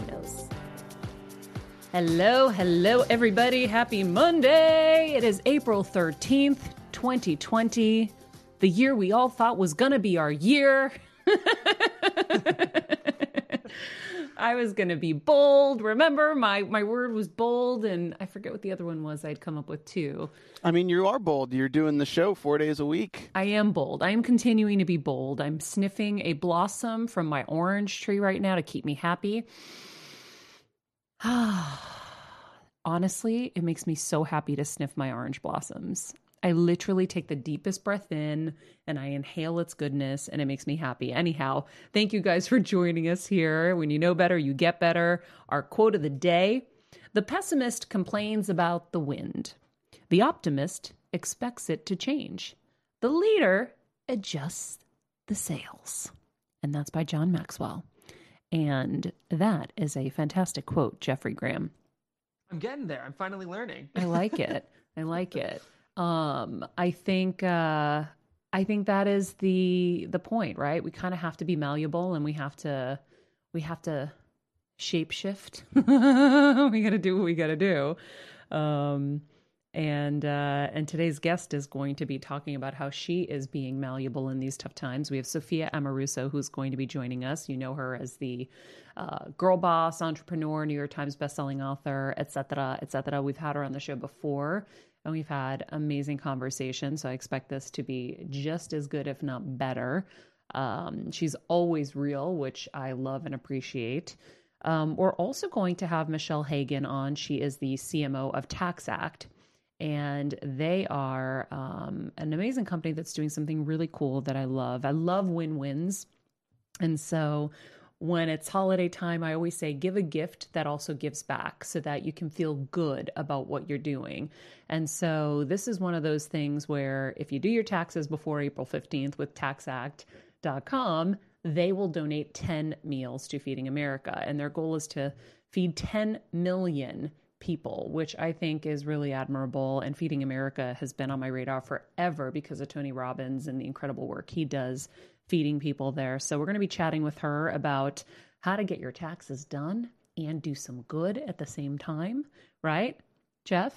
Menounos. Hello, hello, everybody. Happy Monday. It is April 13th, 2020, the year we all thought was going to be our year. I was going to be bold. Remember, my, my word was bold, and I forget what the other one was. I'd come up with two. I mean, you are bold. You're doing the show four days a week. I am bold. I am continuing to be bold. I'm sniffing a blossom from my orange tree right now to keep me happy. Honestly, it makes me so happy to sniff my orange blossoms. I literally take the deepest breath in and I inhale its goodness and it makes me happy. Anyhow, thank you guys for joining us here. When you know better, you get better. Our quote of the day The pessimist complains about the wind, the optimist expects it to change, the leader adjusts the sails. And that's by John Maxwell. And that is a fantastic quote, Jeffrey Graham. I'm getting there. I'm finally learning. I like it. I like it. Um, I think uh, I think that is the the point, right? We kind of have to be malleable, and we have to we have to shapeshift. we got to do what we got to do. Um, and uh, and today's guest is going to be talking about how she is being malleable in these tough times. We have Sophia Amoruso who's going to be joining us. You know her as the uh, girl boss, entrepreneur, New York Times bestselling author, etc., etc. We've had her on the show before, and we've had amazing conversations. So I expect this to be just as good, if not better. Um, she's always real, which I love and appreciate. Um, we're also going to have Michelle Hagan on. She is the CMO of TaxAct and they are um, an amazing company that's doing something really cool that I love. I love win wins. And so when it's holiday time, I always say give a gift that also gives back so that you can feel good about what you're doing. And so this is one of those things where if you do your taxes before April 15th with taxact.com, they will donate 10 meals to Feeding America. And their goal is to feed 10 million people, which I think is really admirable. And Feeding America has been on my radar forever because of Tony Robbins and the incredible work he does feeding people there. So we're going to be chatting with her about how to get your taxes done and do some good at the same time, right? Jeff,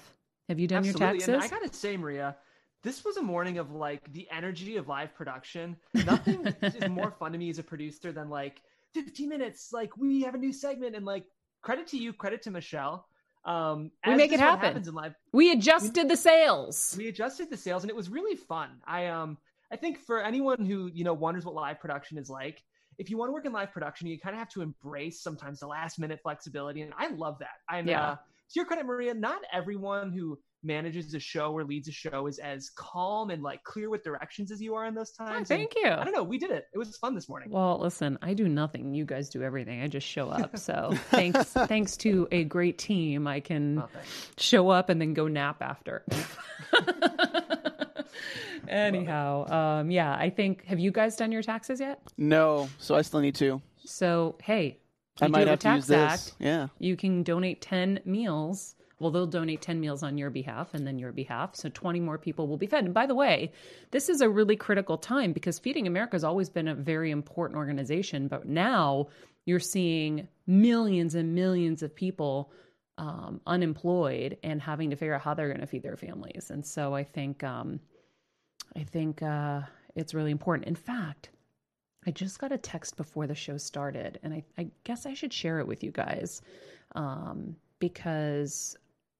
have you done Absolutely. your taxes? And I gotta say, Maria, this was a morning of like the energy of live production. Nothing is more fun to me as a producer than like 15 minutes. Like we have a new segment, and like credit to you, credit to Michelle. Um, We as make it happen. happens in live. we adjusted the sales. We adjusted the sales, and it was really fun. I um, I think for anyone who you know wonders what live production is like, if you want to work in live production, you kind of have to embrace sometimes the last minute flexibility, and I love that. And Yeah. uh, to your credit, Maria, not everyone who manages a show or leads a show is as calm and like clear with directions as you are in those Oh, times. thank And you. I don't know. We did it. It was fun this morning. Well, listen, I do nothing. You guys do everything. I just show up. So thanks, thanks to a great team, I can Oh, show up and then go nap after. Anyhow, um, yeah, I think. Have you guys done your taxes yet? No, so I still need to. So hey, I you might do have a to use tax this. act. Yeah. You can donate ten meals. Well, they'll donate 10 meals on your behalf and then your behalf. So 20 more people will be fed. And by the way, this is a really critical time because Feeding America has always been a very important organization. But now you're seeing millions and millions of people um, unemployed and having to figure out how they're going to feed their families. And so I think, um, I think uh, it's really important. In fact, I just got a text before the show started, and I, I guess I should share it with you guys um, because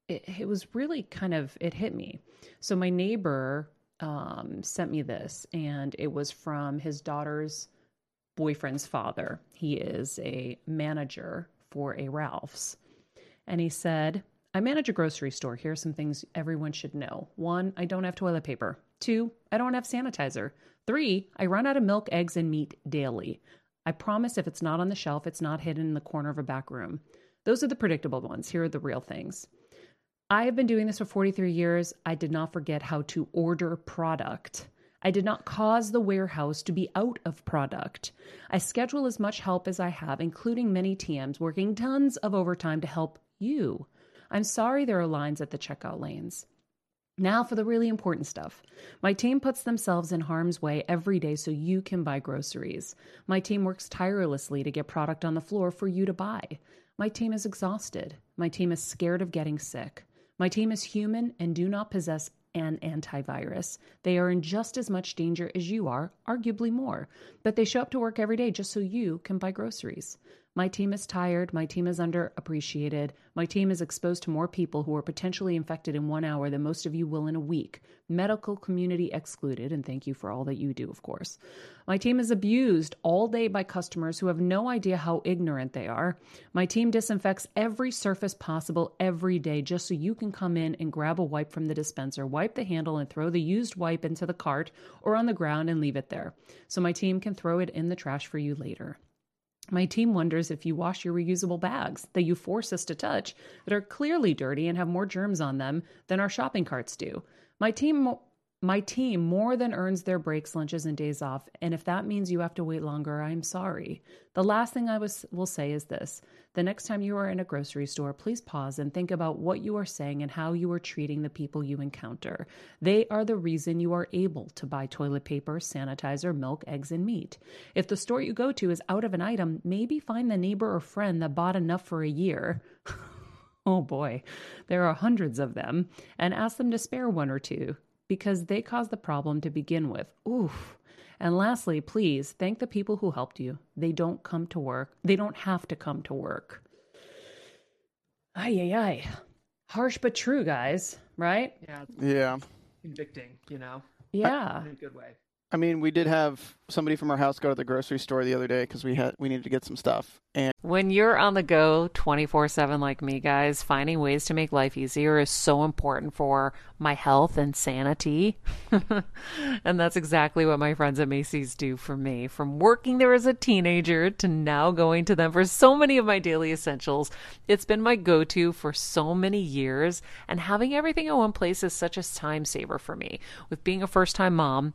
it, it was really kind of it hit me. So my neighbor um, sent me this, and it was from his daughter's boyfriend's father. He is a manager for a Ralph's, and he said. I manage a grocery store. Here are some things everyone should know. One, I don't have toilet paper. Two, I don't have sanitizer. Three, I run out of milk, eggs, and meat daily. I promise if it's not on the shelf, it's not hidden in the corner of a back room. Those are the predictable ones. Here are the real things. I have been doing this for 43 years. I did not forget how to order product. I did not cause the warehouse to be out of product. I schedule as much help as I have, including many TMs working tons of overtime to help you. I'm sorry there are lines at the checkout lanes. Now for the really important stuff. My team puts themselves in harm's way every day so you can buy groceries. My team works tirelessly to get product on the floor for you to buy. My team is exhausted. My team is scared of getting sick. My team is human and do not possess an antivirus. They are in just as much danger as you are, arguably more, but they show up to work every day just so you can buy groceries. My team is tired. My team is underappreciated. My team is exposed to more people who are potentially infected in one hour than most of you will in a week. Medical community excluded, and thank you for all that you do, of course. My team is abused all day by customers who have no idea how ignorant they are. My team disinfects every surface possible every day just so you can come in and grab a wipe from the dispenser, wipe the handle, and throw the used wipe into the cart or on the ground and leave it there. So my team can throw it in the trash for you later. My team wonders if you wash your reusable bags that you force us to touch that are clearly dirty and have more germs on them than our shopping carts do. My team my team more than earns their breaks, lunches, and days off, and if that means you have to wait longer, I'm sorry. The last thing I was, will say is this the next time you are in a grocery store, please pause and think about what you are saying and how you are treating the people you encounter. They are the reason you are able to buy toilet paper, sanitizer, milk, eggs, and meat. If the store you go to is out of an item, maybe find the neighbor or friend that bought enough for a year. Oh boy, there are hundreds of them, and ask them to spare one or two because they caused the problem to begin with. Oof. And lastly, please thank the people who helped you. They don't come to work, they don't have to come to work. Ay, ay, ay. Harsh but true, guys, right? Yeah, Yeah. convicting, you know, Yeah. in a good way. I mean, we did have somebody from our house go to the grocery store the other day because we had we needed to get some stuff, and When you're on the go 24 7 like me, guys, finding ways to make life easier is so important for my health and sanity. and that's exactly what my friends at Macy's do for me. From working there as a teenager to now going to them for so many of my daily essentials, it's been my go to for so many years. And having everything in one place is such a time saver for me. With being a first time mom,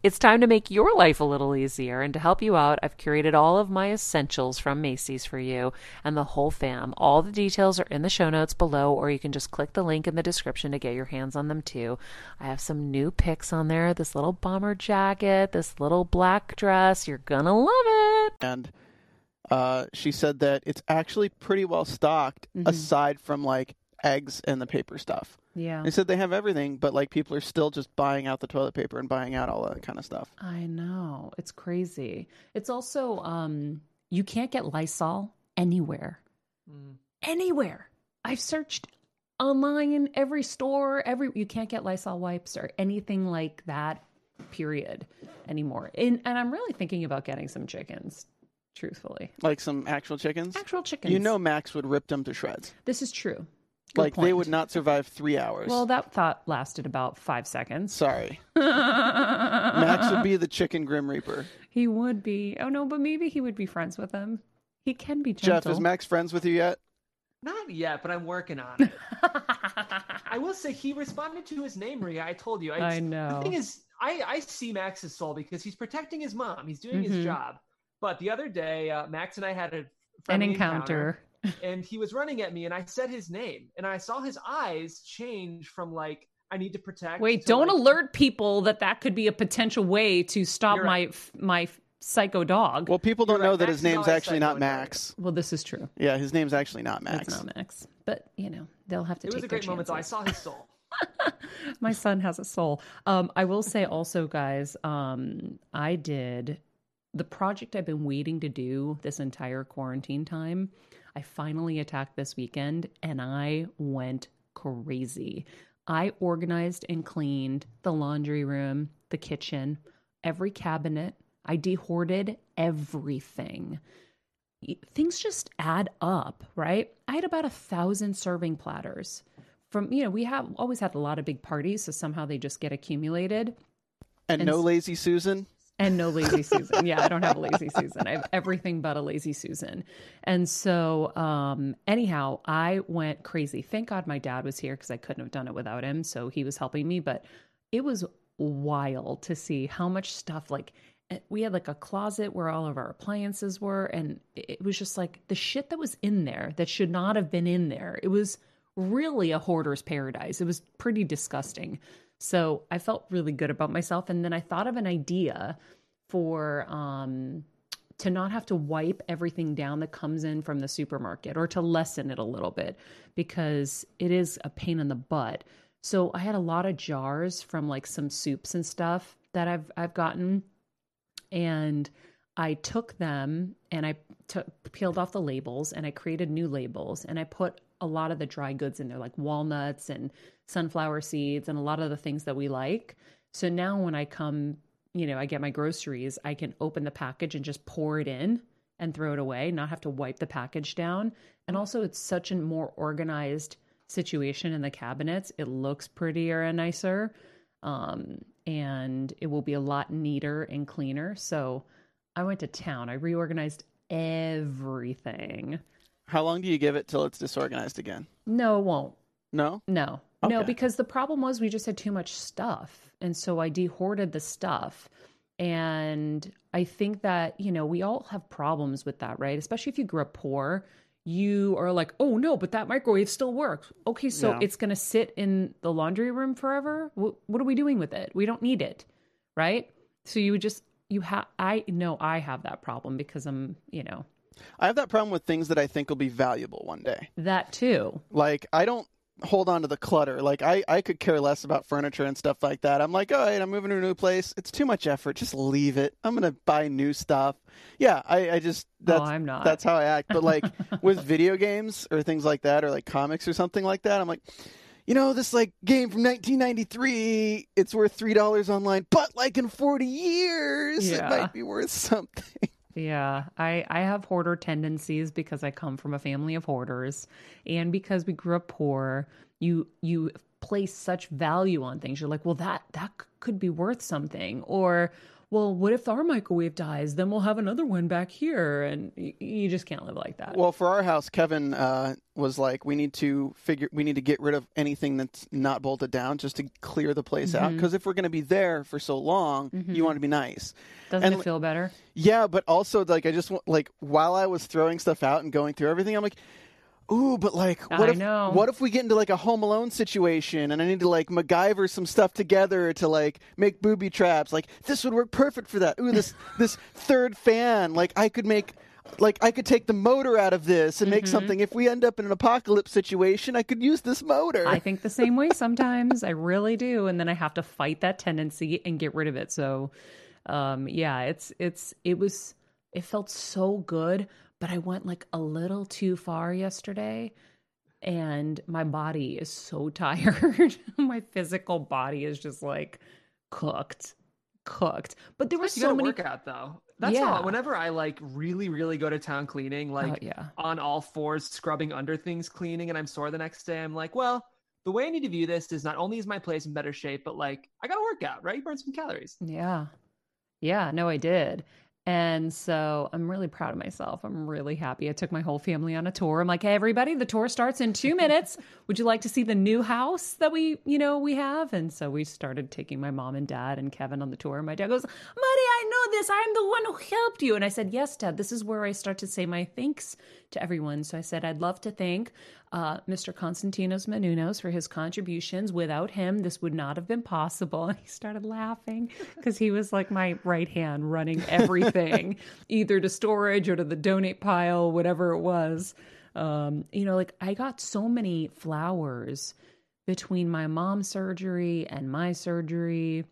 It's time to make your life a little easier, and to help you out, I've curated all of my essentials from Macy's for you and the whole fam. All the details are in the show notes below, or you can just click the link in the description to get your hands on them too. I have some new picks on there this little bomber jacket, this little black dress. You're gonna love it. and uh, she said that it's actually pretty well stocked Mm-hmm. aside from like eggs and the paper stuff. Yeah. They said they have everything, but like people are still just buying out the toilet paper and buying out all that kind of stuff. I know. It's crazy. It's also um you can't get Lysol anywhere. Mm. Anywhere. I've searched online, every store, every you can't get Lysol wipes or anything like that period anymore. And and I'm really thinking about getting some chickens, truthfully. Like some actual chickens. Actual chickens. You know, Max would rip them to shreds. this is true. Good like they would not survive three hours. Well, that thought lasted about 5 seconds. Sorry, Max would be the chicken grim reaper. He would be. Oh no, but maybe he would be friends with them. He can be gentle. Jeff, is Max friends with you yet? Not yet, but I'm working on it. I will say he responded to his name, Maria. I told you. I The know. thing is, I, I see Max's soul because he's protecting his mom. He's doing Mhm. his job. But the other day, uh, Max and I had a An friendly encounter. And he was running at me, and I said his name, and I saw his eyes change from like I need to protect. Wait, to, don't like, alert people that that could be a potential way to stop You're my right. my psycho dog. Well, Well, people don't You're know right, that Max his name's actually not psycho Well, this is true. Yeah, his name's actually not Max. It's not Max, but you know they'll have to It take was a their great moment, though. I saw his soul. My son has a soul. Um, I will say also, guys, um, I did the project I've been waiting to do this entire quarantine time. I finally attacked this weekend and I went crazy. I organized and cleaned the laundry room, the kitchen, every cabinet. I dehoarded everything. Things just add up, right? I had about a thousand serving platters from you know we have always had a lot of big parties so somehow they just get accumulated And, And no lazy Susan. And no lazy susan. Yeah i don't have a lazy susan. I have everything but a lazy susan. And so um anyhow i went crazy. Thank god my dad was here because i couldn't have done it without him. So he was helping me. But it was wild to see how much stuff like eh, we had like a closet where all of our appliances were. And it was just like the shit that was in there that should not have been in there. It was really a hoarder's paradise. It was pretty disgusting so i felt really good about myself and then i thought of an idea for um to not have to wipe everything down that comes in from the supermarket or to lessen it a little bit because it is a pain in the butt. So I had a lot of jars from like some soups and stuff that I've I've gotten and I took them and I took peeled off the labels and I created new labels and I put a lot of the dry goods in there like walnuts and sunflower seeds and a lot of the things that we like. So now when I come, you know, I get my groceries, I can open the package and just pour it in and throw it away, not have to wipe the package down. And also it's such a more organized situation in the cabinets. It looks prettier and nicer. Um, and it will be a lot neater and cleaner. So I went to town. I reorganized everything. How long do you give it till it's disorganized again? No, it won't. No? No, no, because the problem was we just had too much stuff. And so I dehoarded the stuff. And I think that, you know, we all have problems with that, right? Especially if you grew up poor, you are like, oh no, but that microwave still works. Okay, so Yeah. it's going to sit in the laundry room forever? What, what are we doing with it? We don't need it, right? So you would just, you have, I know I have that problem because I'm, you know, I have that problem with things that I think will be valuable one day. that too. Like I don't hold on to the clutter. Like I, I could care less about furniture and stuff like that. I'm like, all right, I'm moving to a new place. It's too much effort. Just leave it. I'm gonna buy new stuff. Yeah, I, I just oh, that's oh, I'm not. that's how I act. But like with video games or things like that, or like comics or something like that, I'm like, you know, this like game from 1993, it's worth three dollars online, but like in 40 years, it might be worth something. Yeah, I I have hoarder tendencies because I come from a family of hoarders and because we grew up poor. You you place such value on things. You're like, "Well, that that could be worth something." Or, well, what if our microwave dies? Then we'll have another one back here, and y- you just can't live like that. Well, for our house, Kevin uh, was like, "We need to figure. We need to get rid of anything that's not bolted down, just to clear the place out. Because if we're going to be there for so long, you want to be nice. Doesn't and it feel better? Yeah, but also like I just want like while I was throwing stuff out and going through everything, I'm like, ooh, but like what I if know. what if we get into like a Home Alone situation and I need to like MacGyver some stuff together to like make booby traps? Like this would work perfect for that. Ooh, this this third fan, like I could make. Like I could take the motor out of this and make Mm-hmm. something. If we end up in an apocalypse situation, I could use this motor. I think the same way sometimes. I really do, and then I have to fight that tendency and get rid of it. So, um, yeah, it's it's it was it felt so good, but I went like a little too far yesterday, and my body is so tired. my physical body is just like cooked, cooked. But there were so many. work out though. That's Yeah. Whenever I like really, really go to town cleaning, oh, like Oh, yeah. on all fours, scrubbing under things, cleaning, and I'm sore the next day, I'm like, well, the way I need to view this is not only is my place in better shape, but like I gotta work out, right? You burn some calories. Yeah. Yeah, no, I did. And so I'm really proud of myself. I'm really happy. I took my whole family on a tour. I'm like, hey, everybody, the tour starts in two minutes. Would you like to see the new house that we, you know, we have? And so we started taking my mom and dad and Kevin on the tour. My dad goes, know this. I'm the one who helped you. And I said, yes, dad, this is where I start to say my thanks to everyone. So I said, I'd love to thank uh, Mr. Constantinos Menounos for his contributions. Without him, this would not have been possible. And he started laughing because he was like my right hand running everything, either to storage or to the donate pile, whatever it was. Um, you know, like I got so many flowers between my mom's surgery and my surgery.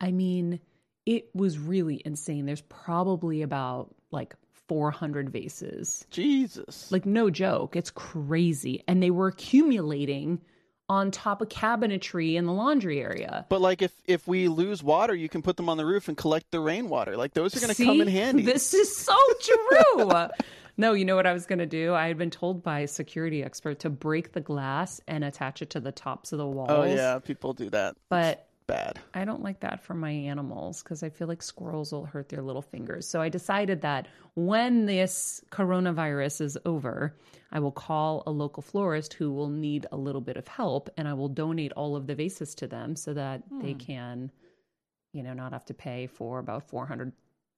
I mean, it was really insane. There's probably about like 400 vases. Jesus. Like, no joke. It's crazy. And they were accumulating on top of cabinetry in the laundry area. But like if if we lose water, you can put them on the roof and collect the rainwater. Like those are going to come in handy. This is so true. no, you know what I was going to do? I had been told by a security expert to break the glass and attach it to the tops of the walls. oh yeah, people do that. But Bad. I don't like that for my animals because I feel like squirrels will hurt their little fingers. So I decided that when this coronavirus is over, I will call a local florist who will need a little bit of help and I will donate all of the vases to them so that they hmm. can, you know, not have to pay for about 400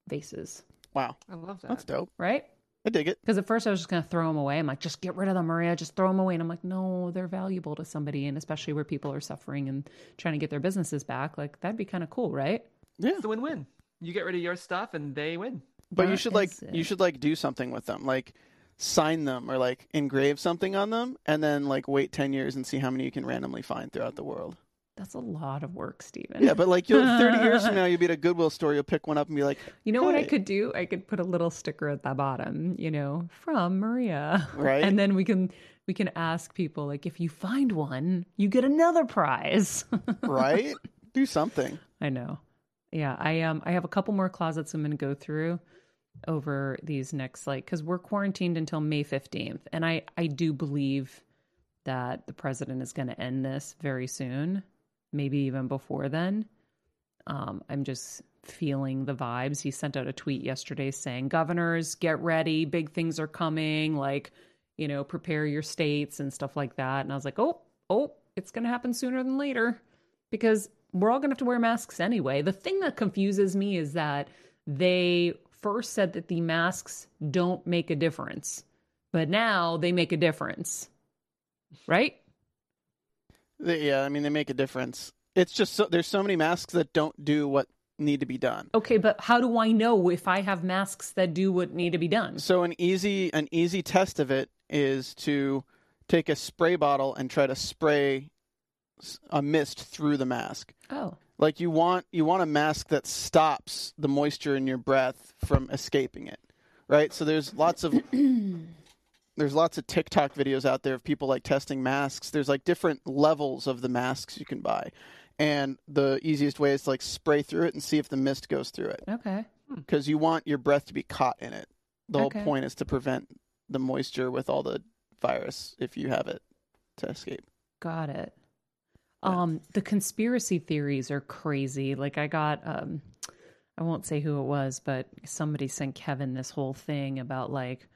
vases, Wow, I love that. that's dope. right? I dig it. Because at first I was just going to throw them away. I'm like, just get rid of them, Maria. Just throw them away. And I'm like, no, they're valuable to somebody. And especially where people are suffering and trying to get their businesses back. Like, that'd be kind of cool, right? Yeah. It's a win-win. You get rid of your stuff, and they win. But you should like is you should like do something with them, like sign them or like engrave something on them, and then like wait ten years and see how many you can randomly find throughout the world. That's a lot of work, Steven. Yeah, but like you'll thirty years from now, you'll be at a Goodwill store, you'll pick one up and be like, you know what I could do? I could put a little sticker at the bottom, you know, from Maria. Right. And then we can we can ask people like if you find one, you get another prize. right, do something. I know. Yeah, I um I have a couple more closets I'm going to go through over these next like cuz we're quarantined until May 15th and I I do believe that the president is going to end this very soon, maybe even before then. Um I'm just feeling the vibes. He sent out a tweet yesterday saying, "Governors, get ready, big things are coming, like, you know, prepare your states and stuff like that." And I was like, "Oh, oh, it's going to happen sooner than later." because we're all going to have to wear masks anyway. The thing that confuses me is that they first said that the masks don't make a difference, but now they make a difference. Right? They- yeah, I mean they make a difference. It's just so, there's so many masks that don't do what need to be done. Okay, but how do I know if I have masks that do what need to be done? So an easy an easy test of it is to take a spray bottle and try to spray a mist through the mask. Oh, Like you want you want a mask that stops the moisture in your breath from escaping it. Right? So there's lots of there's lots of TikTok videos out there of people like testing masks. There's like different levels of the masks you can buy. And the easiest way is to like spray through it and see if the mist goes through it okay. because you want your breath to be caught in it. The Okay. whole point is to prevent the moisture with all the virus if you have it to escape. Got it. Um, the conspiracy theories are crazy. Like I got um I won't say who it was, but somebody sent Kevin this whole thing about like,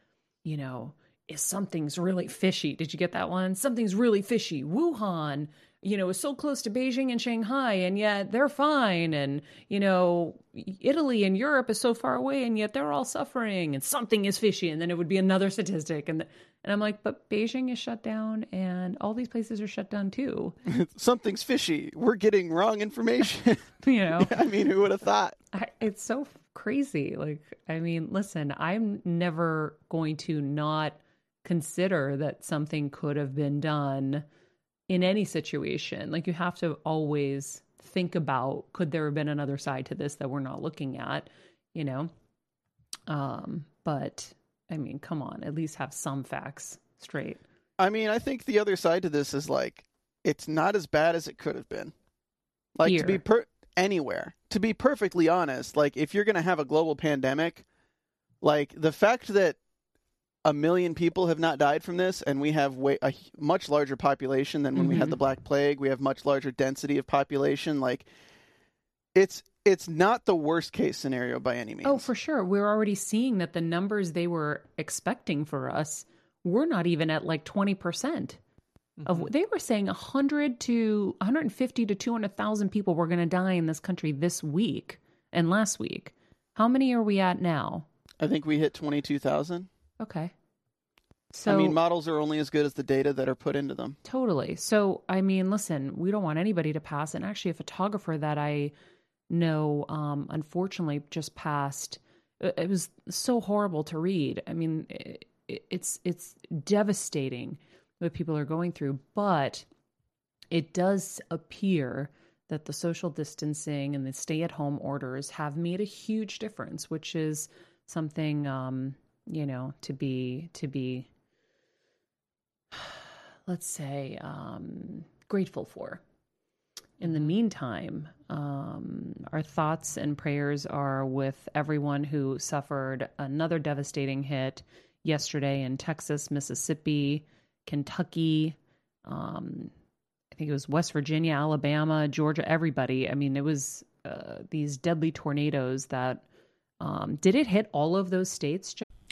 you know, if something's really fishy. Did you get that one? Something's really fishy. Wuhan, you know, is so close to Beijing and Shanghai, and yet they're fine. And, you know, Italy and Europe is so far away, and yet they're all suffering, and something is fishy. And then it would be another statistic. And, and I'm like, but Beijing is shut down, and all these places are shut down too. Something's fishy. We're getting wrong information. you know, I mean, who would have thought? I, it's so crazy. Like, I mean, listen, I'm never going to not consider that something could have been done in any situation. Like you have to always think about could there have been another side to this that we're not looking at, you know? Um, but I mean, come on, at least have some facts straight. I mean, I think the other side to this is like it's not as bad as it could have been. Like Here. to be per anywhere. To be perfectly honest, like if you're going to have a global pandemic, like the fact that a million people have not died from this and we have way, a h- much larger population than when we had the mm-hmm. black plague, we have much larger density of population, like it's it's not the worst case scenario by any oh, means. Oh, for sure. We're already seeing that the numbers they were expecting for us were not even at like 20%. Of mm-hmm. they were saying 100 to 150 to 200,000 people were going to die in this country this week and last week. How many are we at now? I think we hit 22,000. Okay. So I mean, models are only as good as the data that are put into them. Totally. So, I mean, listen, we don't want anybody to pass. And actually, a photographer that I know, um, unfortunately, just passed. It it was so horrible to read. I mean, it, it's it's devastating what people are going through, but it does appear that the social distancing and the stay-at-home orders have made a huge difference, which is something um, you know to be to be let's say, um, grateful for. In the meantime, um, our thoughts and prayers are with everyone who suffered another devastating hit yesterday in Texas, Mississippi, Kentucky. Um, I think it was West Virginia, Alabama, Georgia, everybody. I mean, it was uh, these deadly tornadoes that um, did it hit all of those states?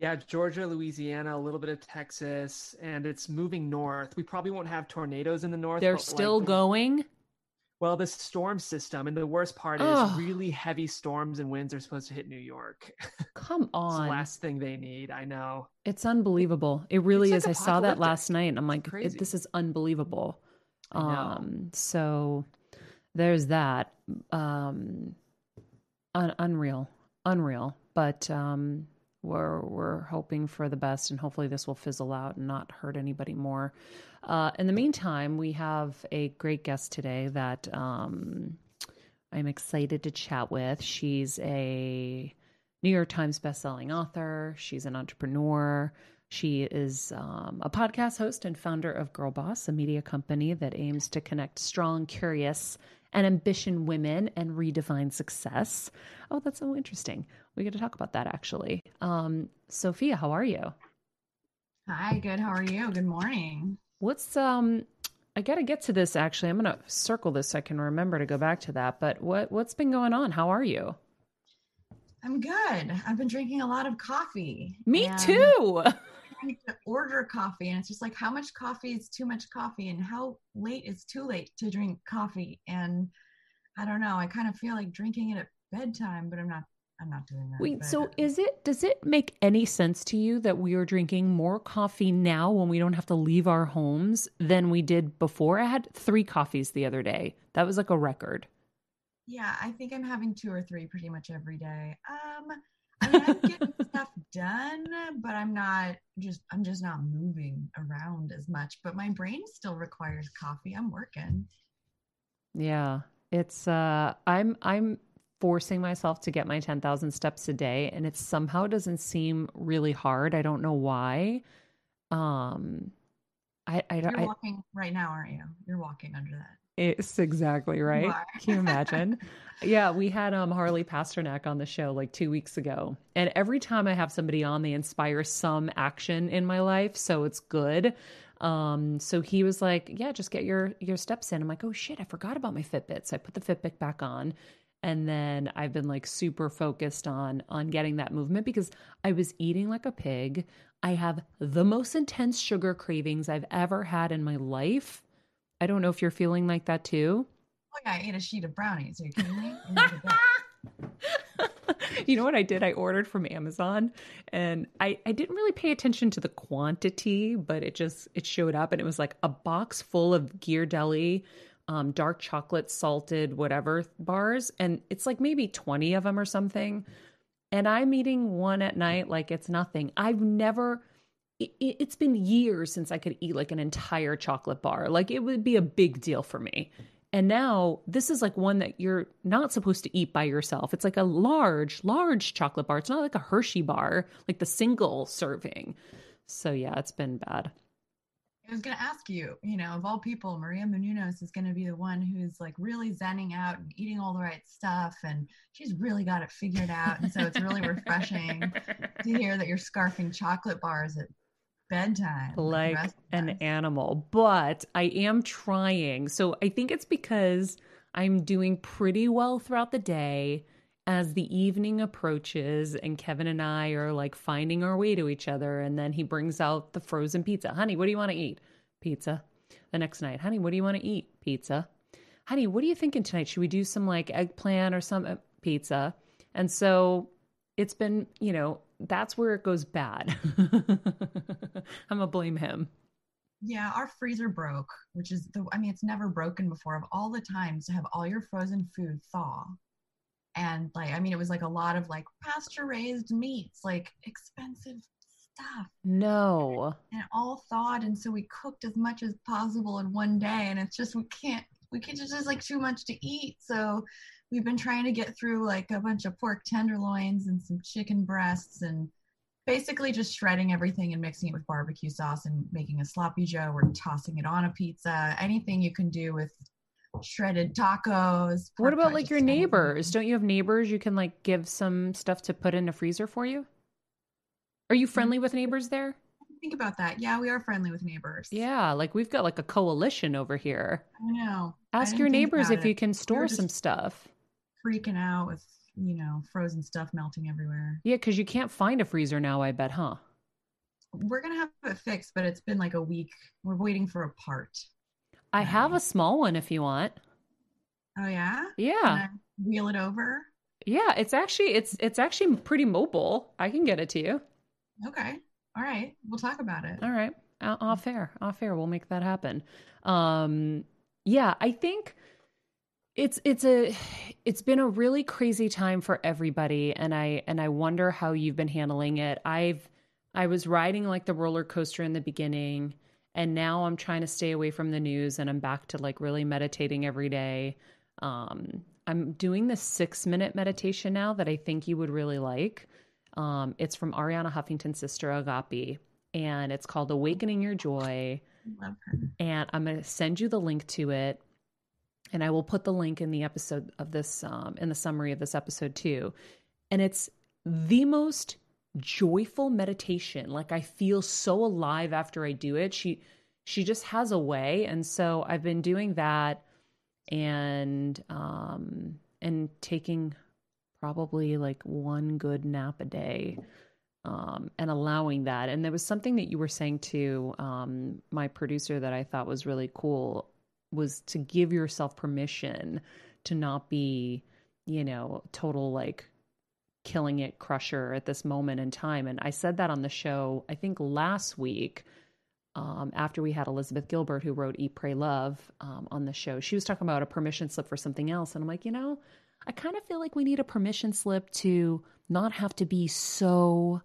Yeah, Georgia, Louisiana, a little bit of Texas, and it's moving north. We probably won't have tornadoes in the north. They're still like, going. Well, the storm system, and the worst part is really heavy storms and winds are supposed to hit New York. Come it's the on. last thing they need. I know. It's unbelievable. It really It's is. like I saw that last night and I'm like, it, this is unbelievable. Um, so there's that. Um, un- unreal, unreal. But um, we're we're hoping for the best, and hopefully this will fizzle out and not hurt anybody more. Uh, in the meantime, we have a great guest today that um, I'm excited to chat with. She's a New York Times bestselling author. She's an entrepreneur. She is um, a podcast host and founder of Girl Boss, a media company that aims to connect strong, curious, and ambition women and redefine success. Oh, that's so interesting. We get to talk about that actually. Um, Sophia, how are you? Hi, good. How are you? Good morning. What's um? I got to get to this actually. I'm gonna circle this so I can remember to go back to that. But what what's been going on? How are you? I'm good. I've been drinking a lot of coffee. Me and too. trying to order coffee, and it's just like how much coffee is too much coffee, and how late is too late to drink coffee. And I don't know. I kind of feel like drinking it at bedtime, but I'm not. I'm not doing that. Wait, but- so is it does it make any sense to you that we are drinking more coffee now when we don't have to leave our homes than we did before? I had 3 coffees the other day. That was like a record. Yeah, I think I'm having two or three pretty much every day. Um, I mean, I'm getting stuff done, but I'm not just. I'm just not moving around as much. But my brain still requires coffee. I'm working. Yeah. It's uh I'm I'm forcing myself to get my 10,000 steps a day and it somehow doesn't seem really hard. I don't know why. Um I I don't You're I, walking right now, aren't you? You're walking under that. It's exactly right. Can you imagine? yeah, we had um Harley Pasternak on the show like 2 weeks ago. And every time I have somebody on they inspire some action in my life, so it's good. Um so he was like, "Yeah, just get your your steps in." I'm like, "Oh shit, I forgot about my Fitbit. So I put the Fitbit back on and then I've been like super focused on on getting that movement because I was eating like a pig. I have the most intense sugar cravings I've ever had in my life. I don't know if you're feeling like that too. Oh yeah, I ate a sheet of brownies. Are you kidding me? I made a bet. you know what I did? I ordered from Amazon and I, I didn't really pay attention to the quantity, but it just it showed up and it was like a box full of Ghirardelli um, dark chocolate salted whatever bars and it's like maybe 20 of them or something. And I'm eating one at night like it's nothing. I've never it's been years since I could eat like an entire chocolate bar. Like it would be a big deal for me. And now this is like one that you're not supposed to eat by yourself. It's like a large, large chocolate bar. It's not like a Hershey bar, like the single serving. So yeah, it's been bad. I was gonna ask you, you know, of all people, Maria Menounos is gonna be the one who's like really zenning out and eating all the right stuff, and she's really got it figured out. And so it's really refreshing to hear that you're scarfing chocolate bars at bedtime, like an animal, but I am trying. So I think it's because I'm doing pretty well throughout the day. As the evening approaches, and Kevin and I are like finding our way to each other, and then he brings out the frozen pizza. Honey, what do you want to eat? Pizza. The next night, honey, what do you want to eat? Pizza. Honey, what are you thinking tonight? Should we do some like eggplant or some pizza? And so it's been, you know, that's where it goes bad. I'm gonna blame him. Yeah, our freezer broke, which is the I mean, it's never broken before of all the times to have all your frozen food thaw. And like I mean, it was like a lot of like pasture raised meats, like expensive stuff. No. and all thawed and so we cooked as much as possible in one day and it's just we can't we can't just there's like too much to eat so we've been trying to get through like a bunch of pork tenderloins and some chicken breasts and basically just shredding everything and mixing it with barbecue sauce and making a sloppy joe or tossing it on a pizza anything you can do with shredded tacos What about like your neighbors? Don't you have neighbors you can like give some stuff to put in a freezer for you? Are you friendly with neighbors there? think about that yeah we are friendly with neighbors Yeah, like we've got like a coalition over here. i know Ask didn't your neighbors if it. you can store just- some stuff. Freaking out with you know frozen stuff melting everywhere Yeah, because you can't find a freezer now, I bet, huh? we're gonna have it fixed but it's been like a week we're waiting for a part I have a small one if you want. oh yeah Yeah. Wheel it over Yeah, it's actually it's it's actually pretty mobile. I can get it to you. okay all right we'll talk about it All right. Off air. Off air. We'll make that happen. Um yeah, I think it's it's a it's been a really crazy time for everybody and I and I wonder how you've been handling it. I've I was riding like the roller coaster in the beginning and now I'm trying to stay away from the news and I'm back to like really meditating every day. Um I'm doing the 6 minute meditation now that I think you would really like. Um it's from Arianna Huffington's sister Agapi and it's called Awakening Your Joy love her and I'm going to send you the link to it. And I will put the link in the episode of this, um, in the summary of this episode too. And it's the most joyful meditation. Like I feel so alive after I do it. She, she just has a way. And so I've been doing that and, um, and taking probably like one good nap a day um, and allowing that. And there was something that you were saying to um, my producer that I thought was really cool was to give yourself permission to not be, you know, total like killing it crusher at this moment in time. And I said that on the show, I think last week, um, after we had Elizabeth Gilbert, who wrote Eat, Pray, Love um, on the show. She was talking about a permission slip for something else. And I'm like, you know, I kind of feel like we need a permission slip to not have to be so,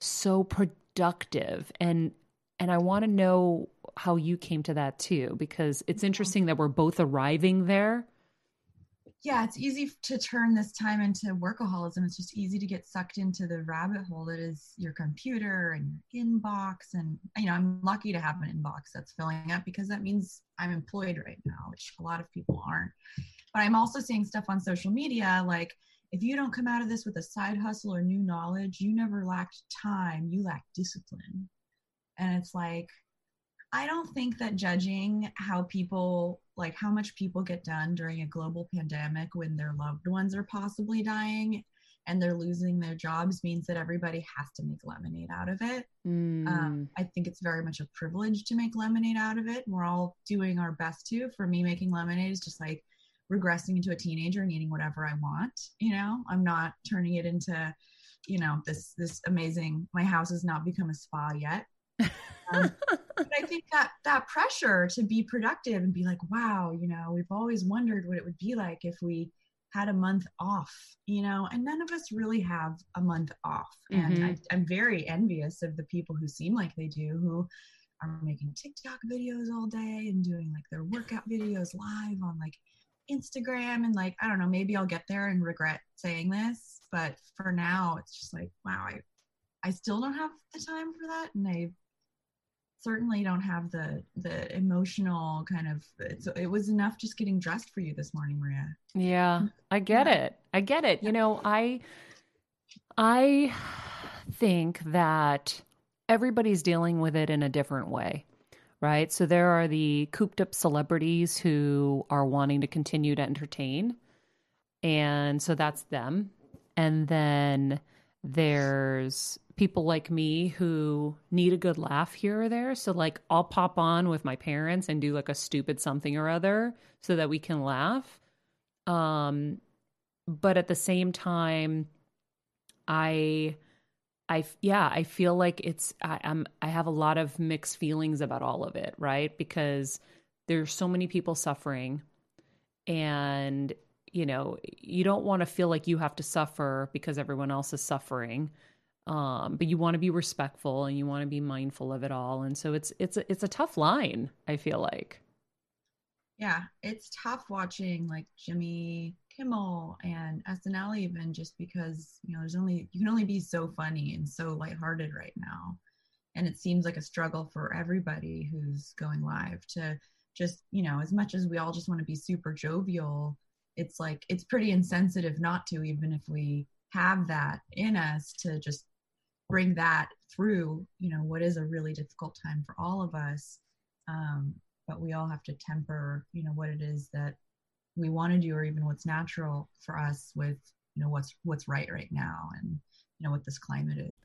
so productive. And and I want to know how you came to that too, because it's interesting that we're both arriving there yeah, it's easy to turn this time into workaholism. It's just easy to get sucked into the rabbit hole that is your computer and your inbox. And, you know, I'm lucky to have an inbox that's filling up because that means I'm employed right now, which a lot of people aren't. But I'm also seeing stuff on social media like, if you don't come out of this with a side hustle or new knowledge, you never lacked time, you lack discipline. And it's like, I don't think that judging how people, like how much people get done during a global pandemic when their loved ones are possibly dying and they're losing their jobs means that everybody has to make lemonade out of it. Mm. Um, I think it's very much a privilege to make lemonade out of it. We're all doing our best to. For me, making lemonade is just like regressing into a teenager and eating whatever I want. You know, I'm not turning it into, you know, this this amazing. My house has not become a spa yet. Um, but I think that that pressure to be productive and be like, wow, you know, we've always wondered what it would be like if we had a month off, you know, and none of us really have a month off. Mm-hmm. And I, I'm very envious of the people who seem like they do, who are making TikTok videos all day and doing like their workout videos live on like Instagram. And like, I don't know, maybe I'll get there and regret saying this, but for now, it's just like, wow, I, I still don't have the time for that. And I certainly don't have the the emotional kind of so it was enough just getting dressed for you this morning maria. Yeah i get Yeah. it. I get it. You know i i think that everybody's dealing with it in a different way right? So there are the cooped up celebrities who are wanting to continue to entertain and so that's them. And then there's people like me who need a good laugh here or there. So, like, I'll pop on with my parents and do like a stupid something or other so that we can laugh. Um, but at the same time, I, I, yeah, I feel like it's, I, I'm, I have a lot of mixed feelings about all of it, right? Because there's so many people suffering and you know you don't want to feel like you have to suffer because everyone else is suffering um but you want to be respectful and you want to be mindful of it all and so it's it's a, it's a tough line i feel like. Yeah it's tough watching like jimmy kimmel and snl even just because you know there's only you can only be so funny and so lighthearted right now and it seems like a struggle for everybody who's going live to just you know as much as we all just want to be super jovial it's like it's pretty insensitive not to even if we have that in us to just bring that through you know what is a really difficult time for all of us. Um, but we all have to temper you know what it is that we want to do or even what's natural for us with you know what's what's right right now and you know what this climate is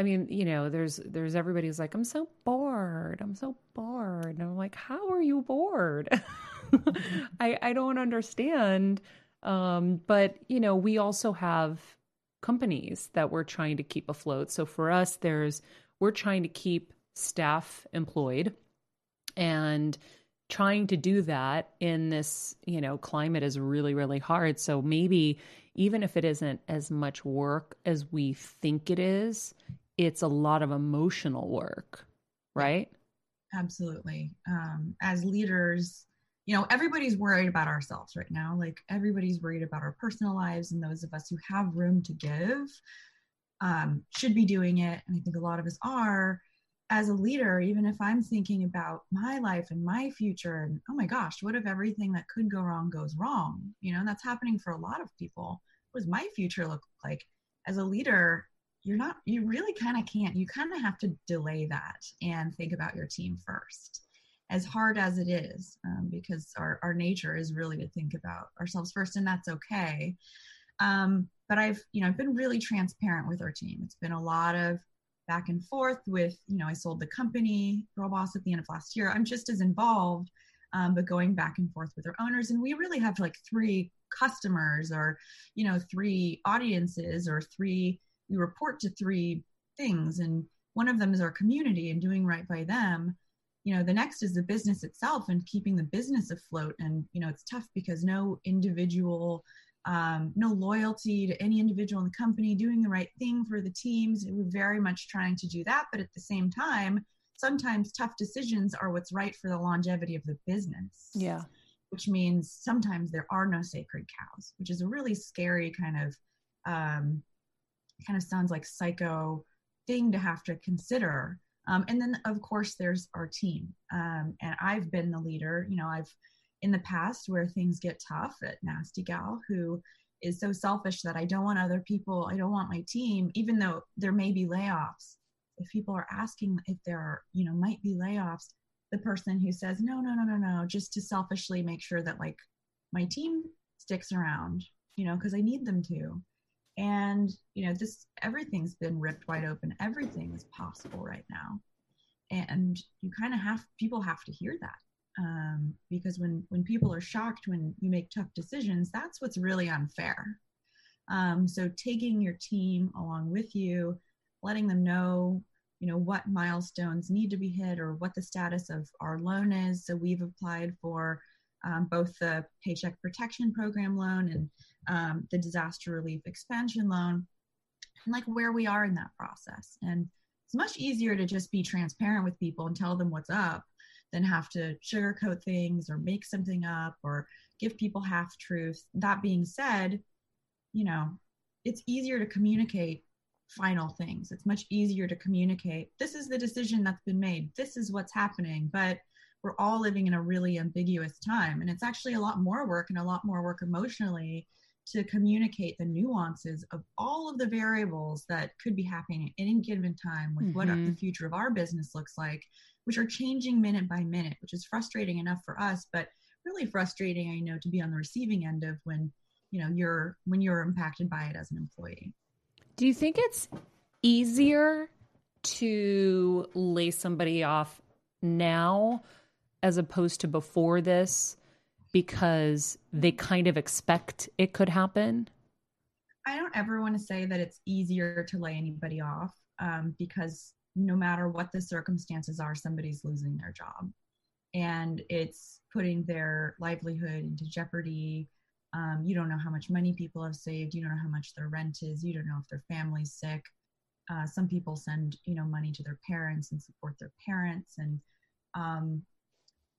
I mean, you know, there's there's everybody's like, I'm so bored. I'm so bored, and I'm like, how are you bored? I I don't understand. Um, but you know, we also have companies that we're trying to keep afloat. So for us, there's we're trying to keep staff employed and trying to do that in this you know climate is really really hard so maybe even if it isn't as much work as we think it is it's a lot of emotional work right absolutely um, as leaders you know everybody's worried about ourselves right now like everybody's worried about our personal lives and those of us who have room to give um, should be doing it and i think a lot of us are as a leader, even if I'm thinking about my life and my future, and oh my gosh, what if everything that could go wrong goes wrong? You know, that's happening for a lot of people. What does my future look like? As a leader, you're not, you really kind of can't, you kind of have to delay that and think about your team first. As hard as it is, um, because our, our nature is really to think about ourselves first, and that's okay. Um, but I've, you know, I've been really transparent with our team. It's been a lot of back and forth with, you know, I sold the company, Girl Boss, at the end of last year. I'm just as involved, um, but going back and forth with our owners. And we really have like three customers or, you know, three audiences or three, we report to three things. And one of them is our community and doing right by them. You know, the next is the business itself and keeping the business afloat. And, you know, it's tough because no individual um, no loyalty to any individual in the company, doing the right thing for the teams. We're very much trying to do that. But at the same time, sometimes tough decisions are what's right for the longevity of the business. Yeah. Which means sometimes there are no sacred cows, which is a really scary kind of, um, kind of sounds like psycho thing to have to consider. Um, and then, of course, there's our team. Um, and I've been the leader. You know, I've in the past where things get tough at Nasty Gal, who is so selfish that I don't want other people, I don't want my team, even though there may be layoffs. If people are asking if there are, you know, might be layoffs, the person who says, no, no, no, no, no, just to selfishly make sure that like my team sticks around, you know, because I need them to. And, you know, this, everything's been ripped wide open. Everything is possible right now. And you kind of have, people have to hear that um, because when when people are shocked when you make tough decisions that's what's really unfair um, so taking your team along with you letting them know you know what milestones need to be hit or what the status of our loan is so we've applied for um, both the paycheck protection program loan and um, the disaster relief expansion loan and like where we are in that process and it's much easier to just be transparent with people and tell them what's up than have to sugarcoat things or make something up or give people half truths. That being said, you know, it's easier to communicate final things. It's much easier to communicate this is the decision that's been made, this is what's happening. But we're all living in a really ambiguous time. And it's actually a lot more work and a lot more work emotionally to communicate the nuances of all of the variables that could be happening at any given time with mm-hmm. what the future of our business looks like which are changing minute by minute, which is frustrating enough for us, but really frustrating, I know, to be on the receiving end of when, you know, you're when you're impacted by it as an employee. Do you think it's easier to lay somebody off now as opposed to before this because they kind of expect it could happen? I don't ever want to say that it's easier to lay anybody off um, because no matter what the circumstances are, somebody's losing their job. And it's putting their livelihood into jeopardy. Um, you don't know how much money people have saved. You don't know how much their rent is. You don't know if their family's sick. Uh, some people send, you know, money to their parents and support their parents. And um,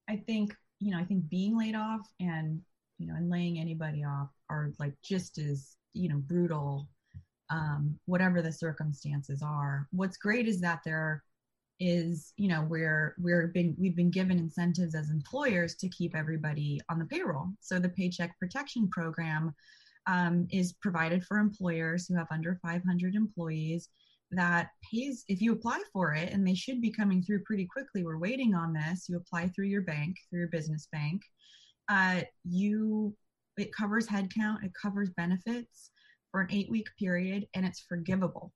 I think, you know, I think being laid off and, you know, and laying anybody off are like just as, you know, brutal um, whatever the circumstances are. What's great is that there is, you know, we're we're been we've been given incentives as employers to keep everybody on the payroll. So the Paycheck Protection Program um, is provided for employers who have under 500 employees that pays if you apply for it and they should be coming through pretty quickly we're waiting on this you apply through your bank through your business bank uh, you it covers headcount it covers benefits for an eight week period and it's forgivable.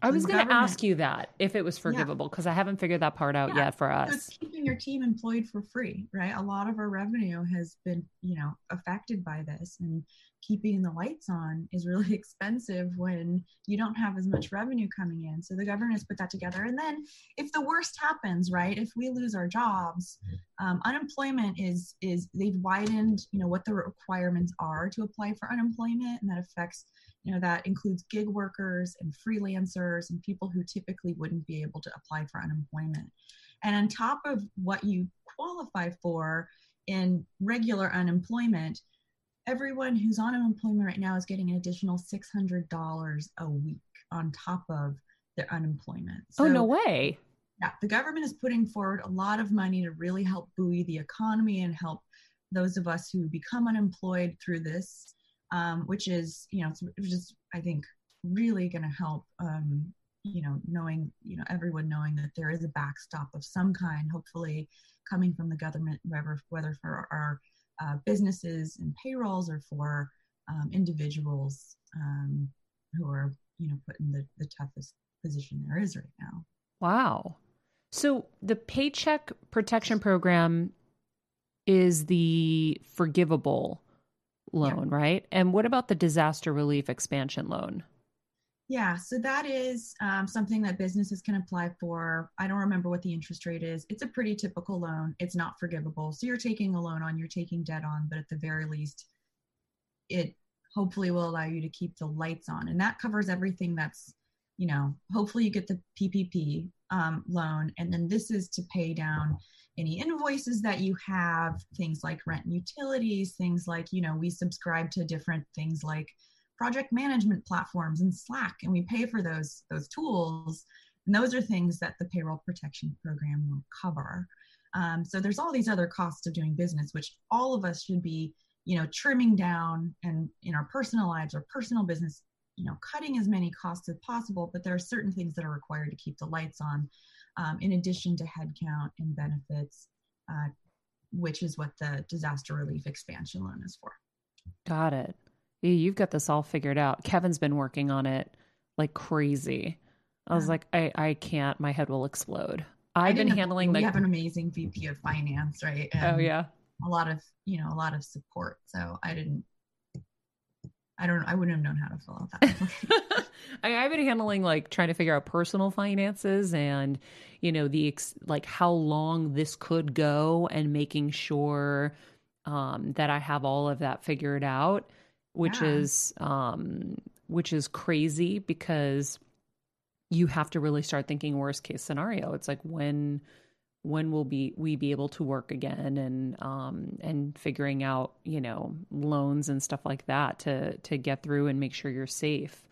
I was going to ask you that if it was forgivable because I haven't figured that part out Yeah. yet for So us. it's keeping your team employed for free, right? A lot of our revenue has been, you know, affected by this, and keeping the lights on is really expensive when you don't have as much revenue coming in. So the government has put that together, and then if the worst happens, right? If we lose our jobs, um, unemployment is is they've widened, you know, what the requirements are to apply for unemployment, and that affects you know that includes gig workers and freelancers and people who typically wouldn't be able to apply for unemployment and on top of what you qualify for in regular unemployment everyone who's on unemployment right now is getting an additional $600 a week on top of their unemployment oh, no So- way. yeah, the government is putting forward a lot of money to really help buoy the economy and help those of us who become unemployed through this, um, which is, you know, which is, I think, really going to help, um, you know, knowing, you know, everyone knowing that there is a backstop of some kind, hopefully coming from the government, whether, whether for our uh, businesses and payrolls or for um, individuals um, who are, you know, put in the, the toughest position there is right now. Wow. So the Paycheck Protection Program is the forgivable loan, right? And what about the disaster relief expansion loan? Yeah, so that is um, something that businesses can apply for. I don't remember what the interest rate is. It's a pretty typical loan. It's not forgivable. So you're taking a loan on, you're taking debt on, but at the very least, it hopefully will allow you to keep the lights on. And that covers everything that's, you know, hopefully you get the PPP um, loan. And then this is to pay down any invoices that you have, things like rent and utilities, things like, you know, we subscribe to different things like project management platforms and Slack, and we pay for those those tools. And those are things that the payroll protection program will cover. Um, so there's all these other costs of doing business, which all of us should be, you know, trimming down and in our personal lives or personal business, you know, cutting as many costs as possible. But there are certain things that are required to keep the lights on, um, in addition to headcount and benefits, uh, which is what the disaster relief expansion loan is for. Got it. Yeah, You've got this all figured out. Kevin's been working on it like crazy. I was Yeah. like, I, I can't. My head will explode. I've been handling we the. have an amazing VP of finance, right? oh yeah. a lot of you know a lot of support. So I didn't. I don't. I wouldn't have known how to fill out that. I, I've been handling like trying to figure out personal finances and you know the ex- like how long this could go and making sure um, that I have all of that figured out, which Yeah. is um, which is crazy because you have to really start thinking worst case scenario. It's like when when will be we be able to work again and um and figuring out you know loans and stuff like that to to get through and make sure you're safe.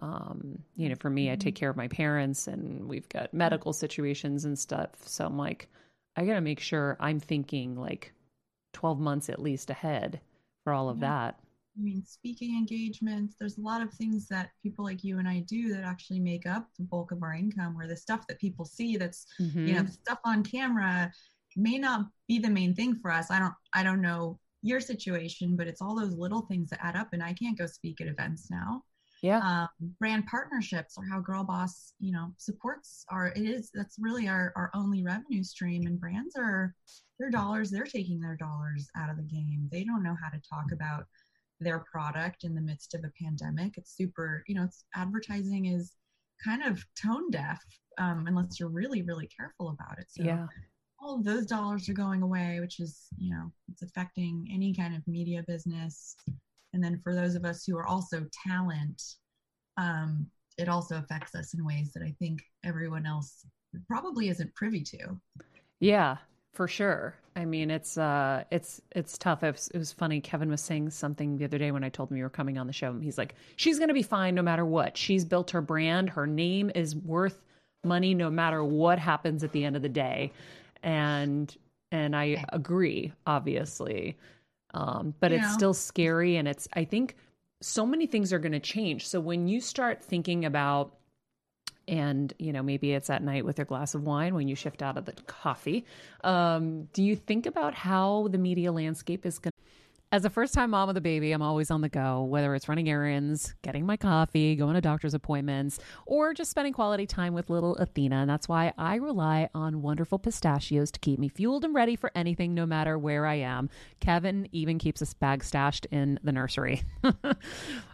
Um you know for me i take care of my parents and we've got medical situations and stuff. So i'm like i gotta make sure i'm thinking like 12 months at least ahead for all of Yeah. that I mean, speaking engagements. There's a lot of things that people like you and I do that actually make up the bulk of our income. Where the stuff that people see, that's Mhm. you know, stuff on camera, may not be the main thing for us. I don't. I don't know your situation, but it's all those little things that add up. And I can't go speak at events now. yeah um, brand partnerships or how girl boss you know supports our it is that's really our, our only revenue stream and brands are their dollars they're taking their dollars out of the game they don't know how to talk about their product in the midst of a pandemic it's super you know it's advertising is kind of tone deaf um, unless you're really really careful about it so yeah all of those dollars are going away, which is, you know, it's affecting any kind of media business. And then for those of us who are also talent, um, it also affects us in ways that I think everyone else probably isn't privy to. Yeah, for sure. I mean, it's uh, it's it's tough. It was, it was funny. Kevin was saying something the other day when I told him you were coming on the show. and He's like, "She's going to be fine no matter what. She's built her brand. Her name is worth money no matter what happens at the end of the day." And and I agree, obviously, um, but it's still scary. And it's I think so many things are going to change. So when you start thinking about and you know maybe it's at night with a glass of wine when you shift out of the coffee um, do you think about how the media landscape is going As a first time mom of the baby, I'm always on the go, whether it's running errands, getting my coffee, going to doctor's appointments, or just spending quality time with little Athena. And that's why I rely on wonderful pistachios to keep me fueled and ready for anything, no matter where I am. Kevin even keeps a bag stashed in the nursery.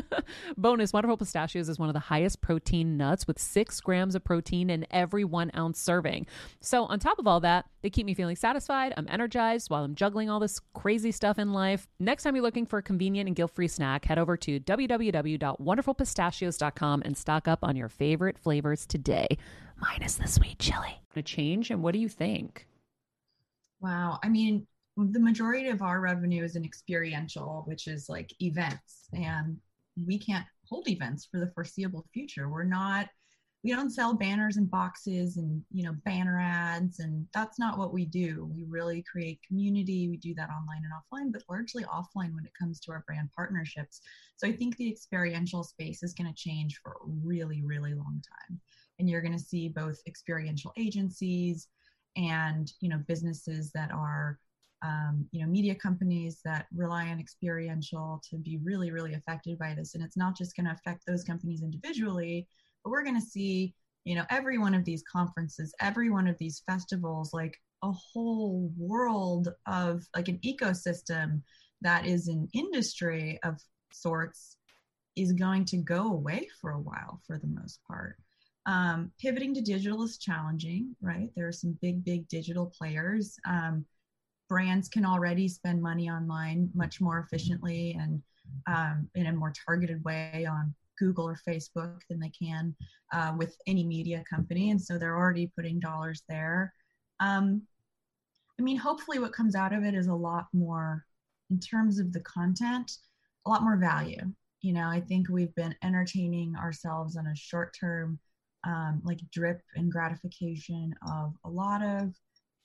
Bonus Wonderful Pistachios is one of the highest protein nuts with six grams of protein in every one ounce serving. So, on top of all that, they keep me feeling satisfied. I'm energized while I'm juggling all this crazy stuff in life. Next time you're looking for a convenient and guilt free snack, head over to www.wonderfulpistachios.com and stock up on your favorite flavors today, minus the sweet chili. To change, and what do you think? Wow. I mean, the majority of our revenue is in experiential, which is like events. And we can't hold events for the foreseeable future. We're not we don't sell banners and boxes and you know banner ads and that's not what we do. We really create community. We do that online and offline but largely offline when it comes to our brand partnerships. So i think the experiential space is going to change for a really really long time. And you're going to see both experiential agencies and you know businesses that are um, you know media companies that rely on experiential to be really really affected by this. And it's not just going to affect those companies individually but we're going to see you know every one of these conferences every one of these festivals like a whole world of like an ecosystem that is an industry of sorts is going to go away for a while for the most part. Um, pivoting to digital is challenging right? There are some big big digital players. Um, brands can already spend money online much more efficiently and um, in a more targeted way on Google or Facebook than they can uh, with any media company. And so they're already putting dollars there. Um, I mean, hopefully, what comes out of it is a lot more, in terms of the content, a lot more value. You know, I think we've been entertaining ourselves on a short term, um, like drip and gratification of a lot of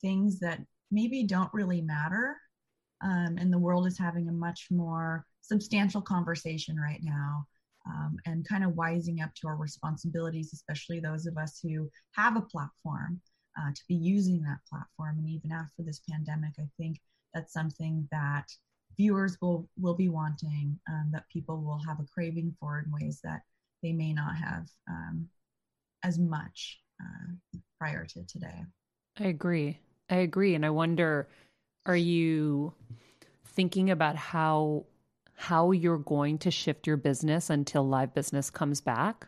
things that maybe don't really matter. Um, and the world is having a much more substantial conversation right now um, and kind of wising up to our responsibilities, especially those of us who have a platform uh, to be using that platform. And even after this pandemic, I think that's something that viewers will will be wanting, um, that people will have a craving for in ways that they may not have um, as much uh, prior to today. I agree. I agree. And I wonder, are you thinking about how how you're going to shift your business until live business comes back?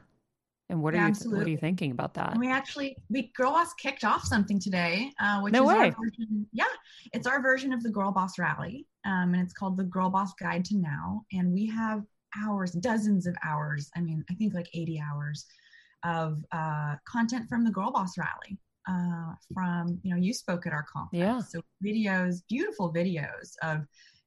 And what are you what are you thinking about that? We actually we Girl Boss kicked off something today, uh, which no is way. our version. Yeah, it's our version of the Girl Boss Rally, um, and it's called the Girl Boss Guide to Now. And we have hours, dozens of hours. I mean, I think like 80 hours of uh, content from the Girl Boss Rally uh, from you know you spoke at our conference. Yeah. So videos beautiful videos of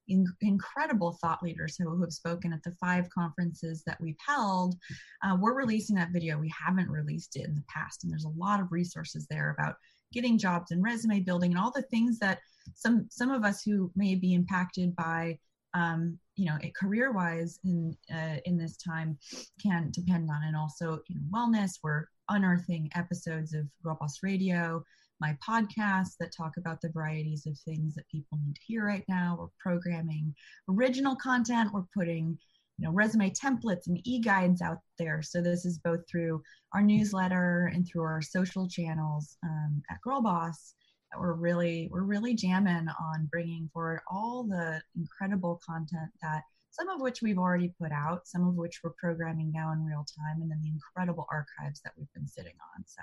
in, incredible thought leaders who, who, have spoken at the five conferences that we've held. Uh, we're releasing that video. We haven't released it in the past and there's a lot of resources there about getting jobs and resume building and all the things that some some of us who may be impacted by um, you know, career wise in uh, in this time can depend on, and also you know, wellness. We're unearthing episodes of Girl Boss Radio, my podcast that talk about the varieties of things that people need to hear right now. We're programming original content. We're putting you know resume templates and e-guides out there. So this is both through our newsletter and through our social channels um, at Girl Boss we're really we're really jamming on bringing forward all the incredible content that some of which we've already put out, some of which we're programming now in real time, and then the incredible archives that we've been sitting on. So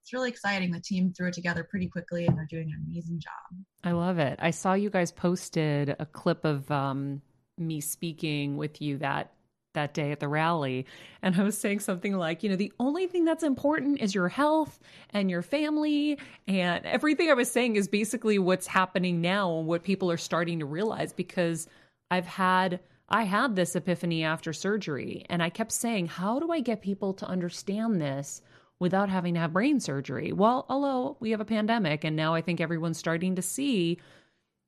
it's really exciting. The team threw it together pretty quickly, and they're doing an amazing job. I love it. I saw you guys posted a clip of um, me speaking with you that that day at the rally. And I was saying something like, you know, the only thing that's important is your health and your family. And everything I was saying is basically what's happening now and what people are starting to realize because I've had. I had this epiphany after surgery, and I kept saying, How do I get people to understand this without having to have brain surgery. Well, although we have a pandemic and now I think everyone's starting to see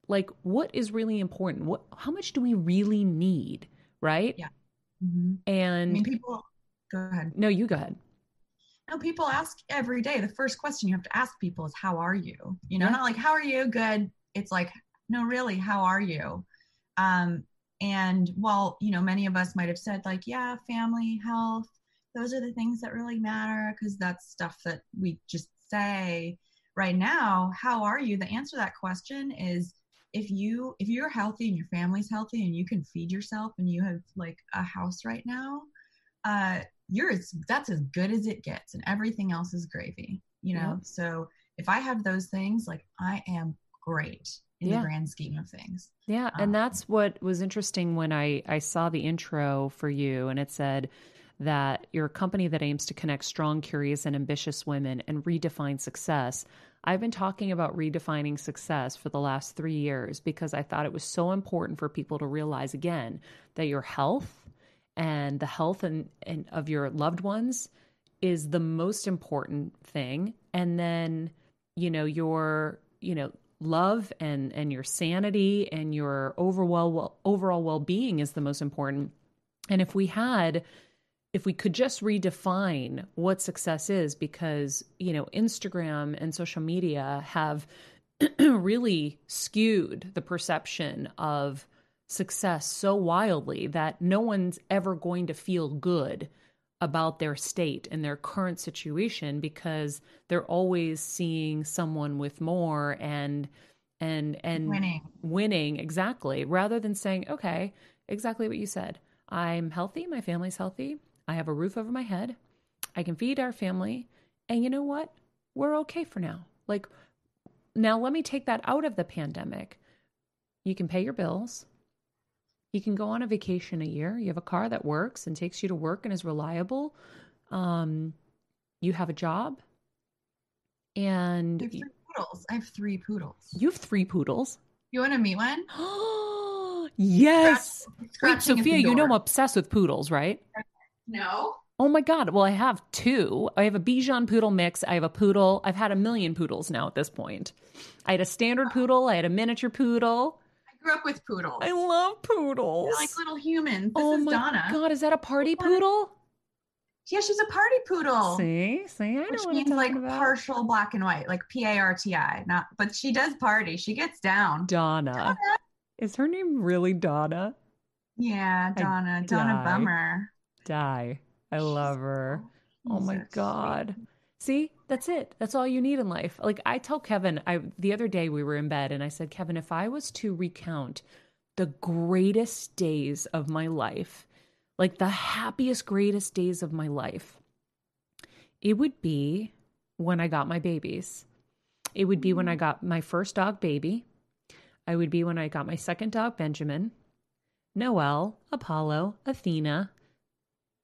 like what is really important. What how much do we really need, right? Yeah. Mm-hmm. And I mean, people. Go ahead. No, you go ahead. No, people ask every day. The first question you have to ask people is, "How are you?" You know, Yeah. not like "How are you?" Good. It's like, "No, really, how are you?" Um, and while you know, many of us might have said like, "Yeah, family, health, those are the things that really matter," because that's stuff that we just say. Right now, how are you? The answer to that question is if you if you're healthy and your family's healthy and you can feed yourself and you have like a house right now uh you're as that's as good as it gets and everything else is gravy you know Yeah. so if i have those things like i am great in Yeah. the grand scheme of things Yeah, Um, and that's what was interesting when I I saw the intro for you and it said that you're a company that aims to connect strong, curious and ambitious women and redefine success. I've been talking about redefining success for the last 3 years because I thought it was so important for people to realize again that your health and the health and, and of your loved ones is the most important thing and then you know your you know love and and your sanity and your overall well, overall well-being is the most important. And if we had if we could just redefine what success is because you know Instagram and social media have really skewed the perception of success so wildly that no one's ever going to feel good about their state and their current situation because they're always seeing someone with more and and and winning. winning exactly. Rather than saying okay exactly what you said. I'm healthy my family's healthy i have a roof over my head i can feed our family and you know what? We're okay for now. Like now let me take that out of the pandemic. You can pay your bills you can go on a vacation a year you have a car that works and takes you to work and is reliable um you have a job i and have three poodles i have three poodles you have three poodles you want to meet one yes Wait, Scratching at Sophia, you know I'm obsessed with poodles, right? no Oh my God. Well, I have two. I have a Bichon poodle mix. I have a poodle. I've had a million poodles now at this point. I had a standard poodle. I had a miniature poodle. I grew up with poodles I love poodles. They're like little humans this oh my donna God. Is that a party Donna. poodle? yeah she's a party poodle See? See? I know which what means like about. partial black and white, like P A R T I. Not, but she does party. She gets down. Donna. Is her name really Donna? Yeah, I Donna, Donna die. Bummer. Die. I love her. Oh my so god. See, that's it. That's all you need in life. Like I tell Kevin, I the other day we were in bed and I said, "Kevin, if I was to recount the greatest days of my life, like the happiest greatest days of my life, it would be when I got my babies. It would be when I mm. got my first dog baby. I would be when I got my second dog Benjamin, Noel, Apollo, Athena,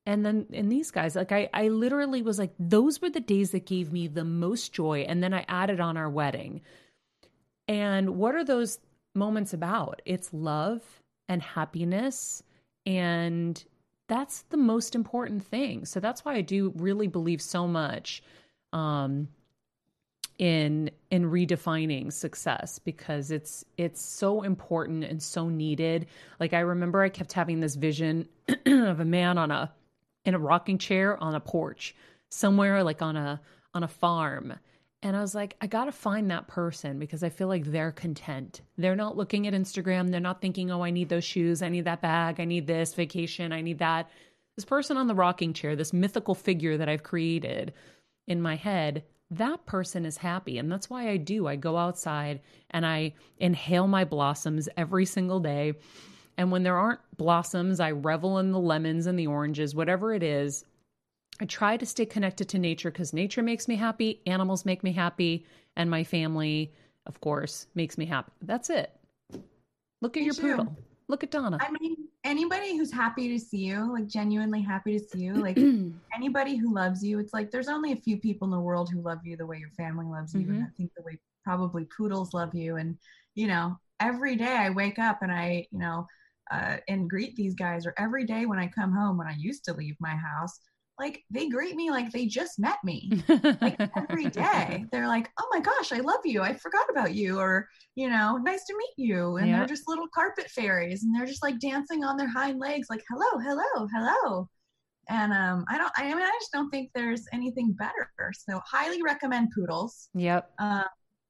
and then and these guys like I I literally was like those were the days that gave me the most joy and then I added on our wedding. And what are those moments about? It's love and happiness and that's the most important thing. So that's why I do really believe so much um in in redefining success because it's it's so important and so needed. Like I remember I kept having this vision of a man on a in a rocking chair on a porch somewhere like on a on a farm. And I was like, I got to find that person because I feel like they're content. They're not looking at Instagram. They're not thinking, oh, I need those shoes. I need that bag. I need this vacation. I need that. This person on the rocking chair, this mythical figure that I've created in my head, that person is happy. And that's why I do. I go outside and I inhale my blossoms every single day. And when there aren't blossoms, I revel in the lemons and the oranges, whatever it is. I try to stay connected to nature because nature makes me happy, animals make me happy, and my family, of course, makes me happy. That's it. Look at Me your too. poodle. Look at Donna. I mean, anybody who's happy to see you, like genuinely happy to see you, like anybody who loves you, it's like there's only a few people in the world who love you the way your family loves you. And mm-hmm. I think the way probably poodles love you. And, you know, every day I wake up and I, you know, uh, and greet these guys, or every day when I come home, when I used to leave my house, like they greet me like they just met me. Like every day they're like oh my gosh i love you. I forgot about you or you know nice to meet you. And Yeah. they're just little carpet fairies and they're just like dancing on their hind legs like hello hello hello. And um i don't i mean i just don't think there's anything better. So highly recommend poodles. Yep. uh,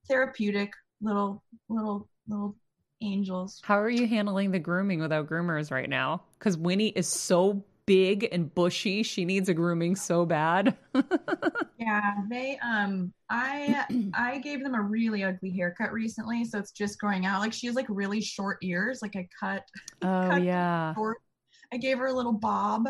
therapeutic little little little angels How are you handling the grooming without groomers right now? Because Winnie is so big and bushy. She needs a grooming so bad. Yeah, they um I I gave them a really ugly haircut recently, so it's just growing out. Like she has like really short ears. Like I cut oh, Cut yeah. short. I gave her a little bob.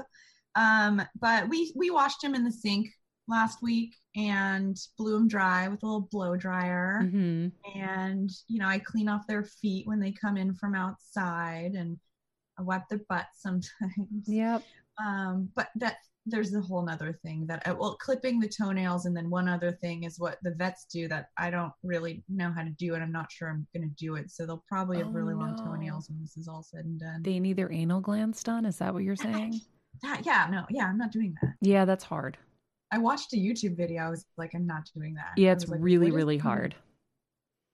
Um, but we we washed him in the sink last week and blew them dry with a little blow dryer. hmm And you know, I clean off their feet when they come in from outside and I wipe their butts sometimes Yep. um but that there's a whole nother thing that I, well clipping the toenails and then one other thing is what the vets do that i don't really know how to do and i'm not sure i'm going to do it so they'll probably have Oh, really long no. toenails when this is all said and done They need their anal glands done. Is that what you're saying? that, yeah no yeah i'm not doing that Yeah, that's hard. I watched a youtube video i was like i'm not doing that Yeah, it's like, really, really hard.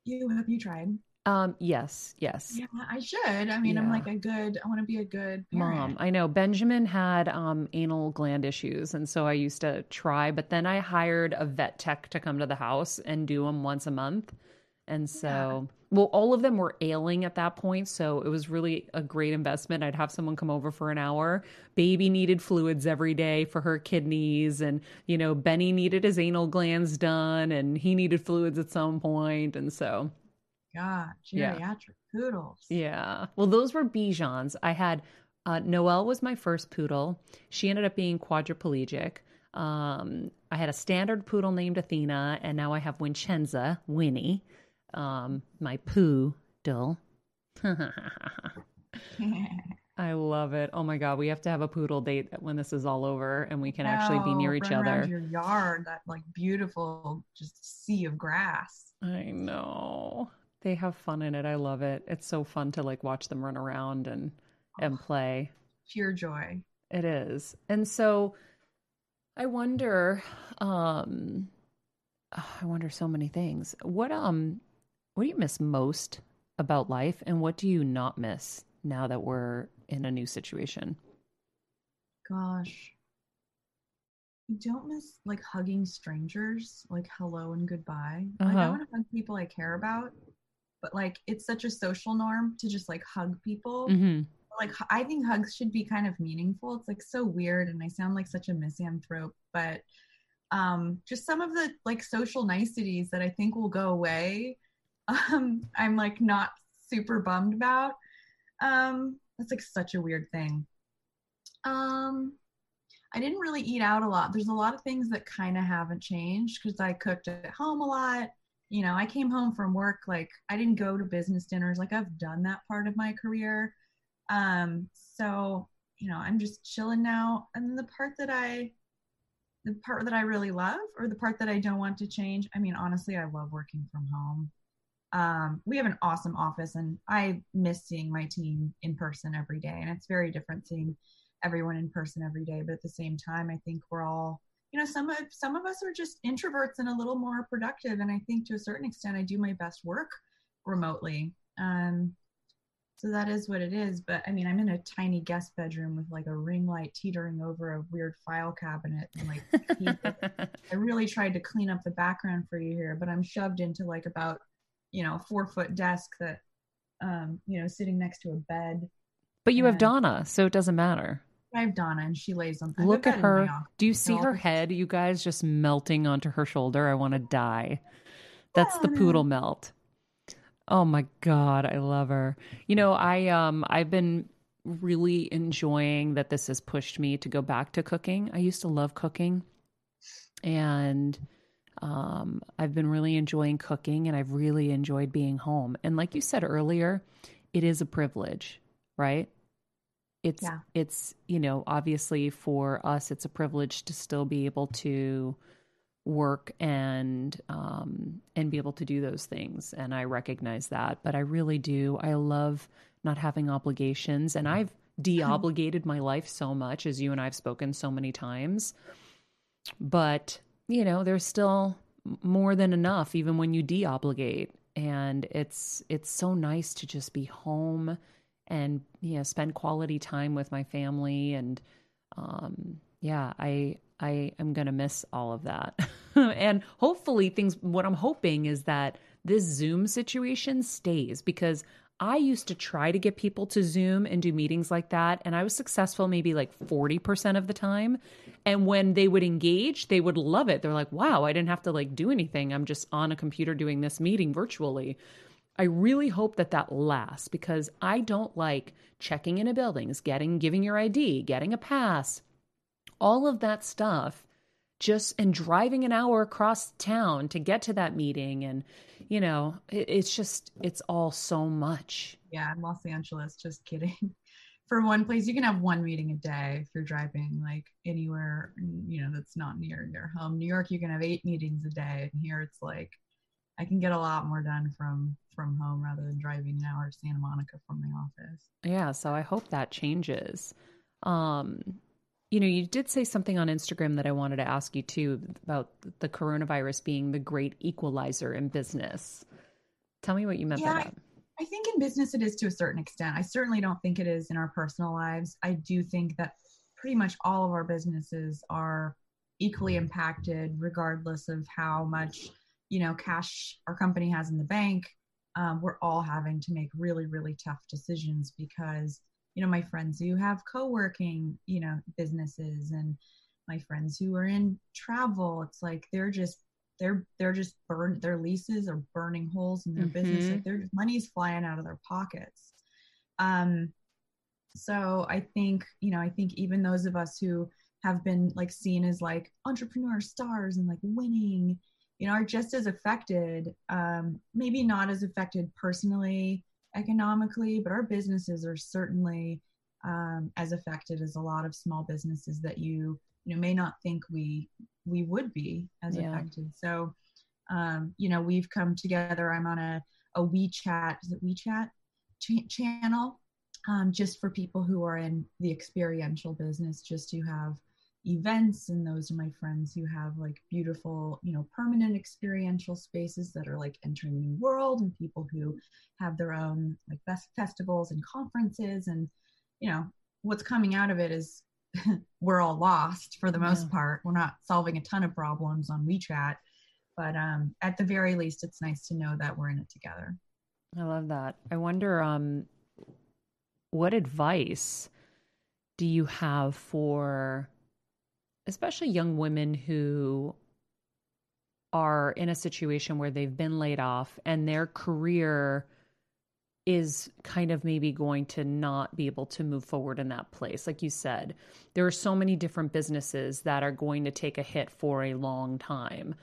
you have you tried Um, yes, yes. yeah i should i mean i'm like a good i want to be a good Mom. I know Benjamin had um, anal gland issues, and so I used to try. But then I hired a vet tech to come to the house and do them once a month, and so well, all of them were ailing at that point, so it was really a great investment. I'd have someone come over for an hour. Baby needed fluids every day for her kidneys, and you know Benny needed his anal glands done, and he needed fluids at some point. and so god Yeah. geriatric poodles yeah. Well, those were Bichons. I had uh, Noelle was my first poodle. She ended up being quadriplegic. Um, I had a standard poodle named Athena, and now I have Vincenza, Winnie, um, my poodle. I love it. Oh my God. We have to have a poodle date when this is all over and we can actually be near each other. Your yard, that like beautiful, just sea of grass. I know. They have fun in it. I love it. It's so fun to like watch them run around and and play. Pure joy. It is. And so I wonder um ah, I wonder so many things. What um what do you miss most about life and what do you not miss now that we're in a new situation? Gosh. I don't miss like hugging strangers, like hello and goodbye. Like, I Uh-huh. want to hug people I care about, but like it's such a social norm to just like hug people. Mhm. Like I think hugs should be kind of meaningful. It's like so weird, and I sound like such a misanthrope, but um, just some of the like social niceties that I think will go away. Um, I'm like not super bummed about. Um, that's like such a weird thing. Um, I didn't really eat out a lot. There's a lot of things that kind of haven't changed because I cooked at home a lot. You know, I came home from work like I didn't go to business dinners. Like I've done that part of my career. Um, so you know, I'm just chilling now. And the part that I, the part that I really love, or the part that I don't want to change. I mean, honestly, I love working from home. Um, we have an awesome office, and I miss seeing my team in person every day. And it's very different seeing everyone in person every day but at the same time i think we're all you know some of some of us are just introverts and a little more productive and i think to a certain extent i do my best work remotely um so that is what it is but i mean i'm in a tiny guest bedroom with like a ring light teetering over a weird file cabinet and like i really tried to clean up the background for you here but i'm shoved into like about you know a four foot desk that um you know sitting next to a bed but you have Donna, so it doesn't matter. I have Donna, and she lays on. Look at her. Do you see her head, you guys, just melting onto her shoulder? I want to die. That's the poodle melt. Oh my god, I love her. You know, I um I've been really enjoying that this has pushed me to go back to cooking. I used to love cooking. And um I've been really enjoying cooking and I've really enjoyed being home. And like you said earlier, it is a privilege, right? It's Yeah. it's, you know, obviously for us it's a privilege to still be able to work and um and be able to do those things and I recognize that but I really do I love not having obligations and I've de-obligated my life so much as you and I've spoken so many times. But, you know, there's still more than enough even when you de-obligate. And it's it's so nice to just be home and you know spend quality time with my family. And um yeah i i am going to miss all of that. And hopefully things what i'm hoping is that this zoom situation stays because I used to try to get people to Zoom and do meetings like that, and I was successful maybe like 40% of the time. And when they would engage, they would love it. They're like, wow, I didn't have to like do anything. I'm just on a computer doing this meeting virtually. I really hope that that lasts because I don't like checking into buildings, getting, giving your ID, getting a pass, all of that stuff just and driving an hour across town to get to that meeting. And you know it, it's just it's all so much. Yeah in los angeles just kidding. For one place you can have one meeting a day if you're driving like anywhere you know that's not near your home. New york you can have eight meetings a day. And here it's like i can get a lot more done from from home rather than driving an hour to santa monica from my office. Yeah so i hope that changes. Um you know, you did say something on Instagram that I wanted to ask you too about the coronavirus being the great equalizer in business. Tell me what you meant yeah, by that. I think in business it is to a certain extent. I certainly don't think it is in our personal lives. I do think that pretty much all of our businesses are equally impacted regardless of how much, you know, cash our company has in the bank. Um, we're all having to make really, really tough decisions because you know my friends who have co-working you know businesses and my friends who are in travel it's like they're just they're they're just burn their leases are burning holes in their mm-hmm. business like their money's flying out of their pockets um so i think you know i think even those of us who have been like seen as like entrepreneur stars and like winning you know are just as affected um maybe not as affected personally economically, but our businesses are certainly um, as affected as a lot of small businesses that you you know may not think we we would be as yeah. affected. So um, you know we've come together. I'm on a a WeChat is it WeChat ch- channel um, just for people who are in the experiential business, just to have events and those are my friends who have like beautiful you know permanent experiential spaces that are like entering the new world and people who have their own like best festivals and conferences and you know what's coming out of it is we're all lost for the most yeah. part. We're not solving a ton of problems on wechat but um at the very least it's nice to know that we're in it together. I love that. I wonder um what advice do you have for especially young women who are in a situation where they've been laid off and their career is kind of maybe going to not be able to move forward in that place. Like you said, there are so many different businesses that are going to take a hit for a long time.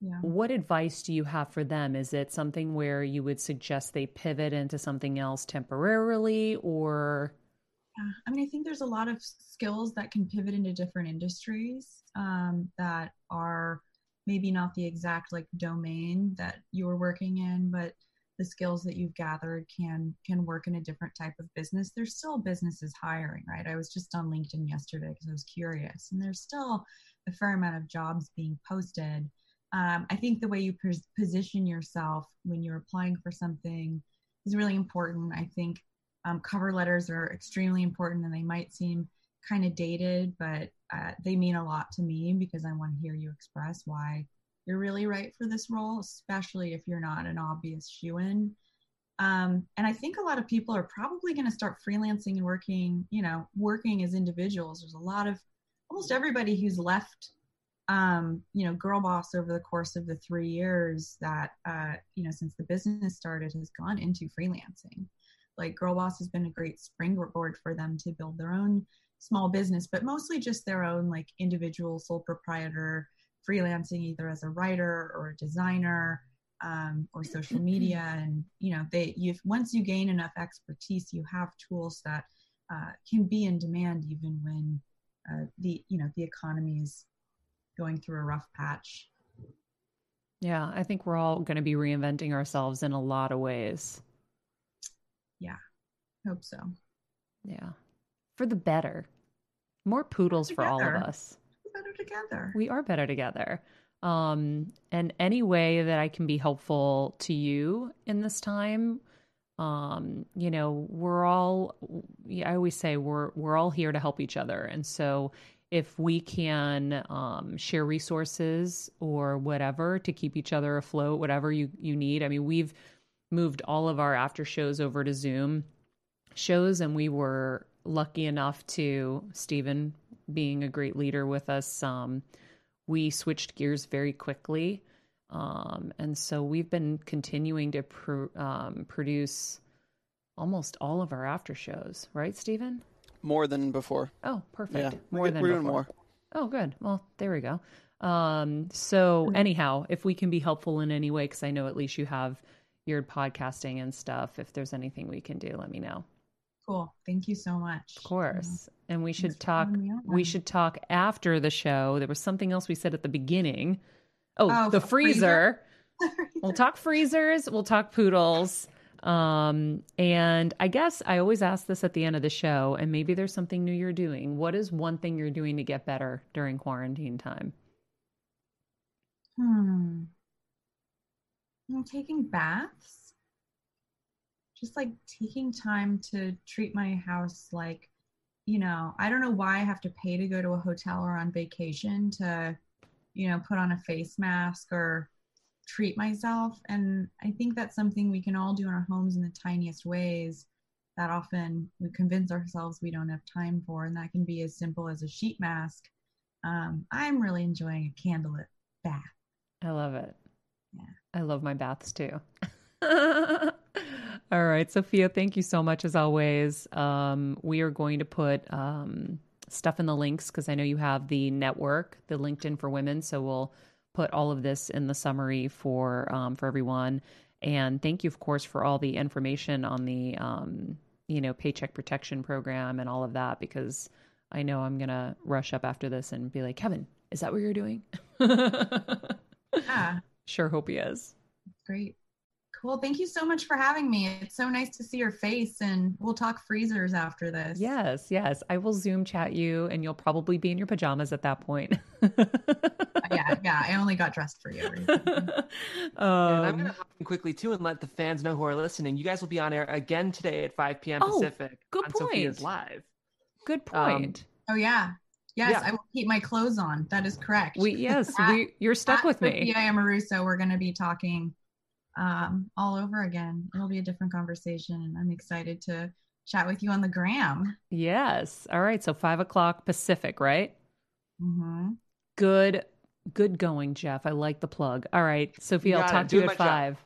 Yeah. What advice do you have for them? Is it something where you would suggest they pivot into something else temporarily or yeah. I mean, I think there's a lot of skills that can pivot into different industries um, that are maybe not the exact like domain that you're working in, but the skills that you've gathered can can work in a different type of business. There's still businesses hiring, right? I was just on LinkedIn yesterday because I was curious, and there's still a fair amount of jobs being posted. Um, I think the way you pos- position yourself when you're applying for something is really important. I think um, cover letters are extremely important and they might seem kind of dated, but uh, they mean a lot to me because I want to hear you express why you're really right for this role, especially if you're not an obvious shoo in. Um, and I think a lot of people are probably going to start freelancing and working, you know, working as individuals. There's a lot of almost everybody who's left, um, you know, Girlboss over the course of the three years that, uh, you know, since the business started has gone into freelancing like Girlboss has been a great springboard for them to build their own small business but mostly just their own like individual sole proprietor freelancing either as a writer or a designer um, or social media. And you know they you once you gain enough expertise you have tools that uh, can be in demand even when uh, the you know the economy is going through a rough patch. Yeah i think we're all going to be reinventing ourselves in a lot of ways yeah, hope so. Yeah. for the better. More poodles for all of us. We're better together. We are better together. Um, and any way that I can be helpful to you in this time, um, you know, we're all. yeah, I always say we're we're all here to help each other, and so if we can um, share resources or whatever to keep each other afloat, whatever you you need. I mean, we've moved all of our after shows over to Zoom shows, and we were lucky enough to Stephen being a great leader with us. Um, we switched gears very quickly. Um, and so we've been continuing to pr- um, produce almost all of our after shows, right, Stephen? More than before. Oh, perfect. Yeah, More than we're doing before. more. Oh, good. Well, there we go. Um, so anyhow, if we can be helpful in any way, because I know at least you have your podcasting and stuff. If there's anything we can do, let me know. Cool. Thank you so much. Of course. And we should Thanks for talk. having me on. We should talk after the show. There was something else we said at the beginning. Oh, Oh, the freezer. freezer? we'll talk freezers. We'll talk poodles. Um, and I guess I always ask this at the end of the show, and maybe there's something new you're doing. What is one thing you're doing to get better during quarantine time? Hmm. I'm taking baths. Just like taking time to treat my house like, you know, I don't know why I have to pay to go to a hotel or on vacation to, you know, put on a face mask or treat myself. And I think that's something we can all do in our homes in the tiniest ways that often we convince ourselves we don't have time for. And that can be as simple as a sheet mask. Um, I'm really enjoying a candlelit bath. I love it. I love my baths too. All right, Sophia, thank you so much as always. Um, we are going to put um, stuff in the links because I know you have the network, the LinkedIn for Women. So we'll put all of this in the summary for um, for everyone. And thank you, of course, for all the information on the um, you know paycheck protection program and all of that because I know I'm gonna rush up after this and be like, Kevin, is that what you're doing? Yeah. Sure hope he is. Great. Cool. Thank you so much for having me. It's so nice to see your face, and we'll talk freezers after this. Yes, yes. I will Zoom chat you, and you'll probably be in your pajamas at that point. yeah, yeah. I only got dressed for you. And I'm um, going to hop in quickly too and let the fans know who are listening. You guys will be on air again today at 5 p.m. Oh, Pacific good on Sophia's point. Live. good um, point. oh yeah. Yes, Yeah. I will keep my clothes on. That is correct. we yes, At- we you're stuck with me. Sophia Amoruso, we're going to be talking um, all over again. It'll be a different conversation, and I'm excited to chat with you on the gram. Yes. All right. So five o'clock Pacific, right? hmm Good, good going, Jeff. I like the plug. All right, Sophia, I'll got it. talk to you at five. job.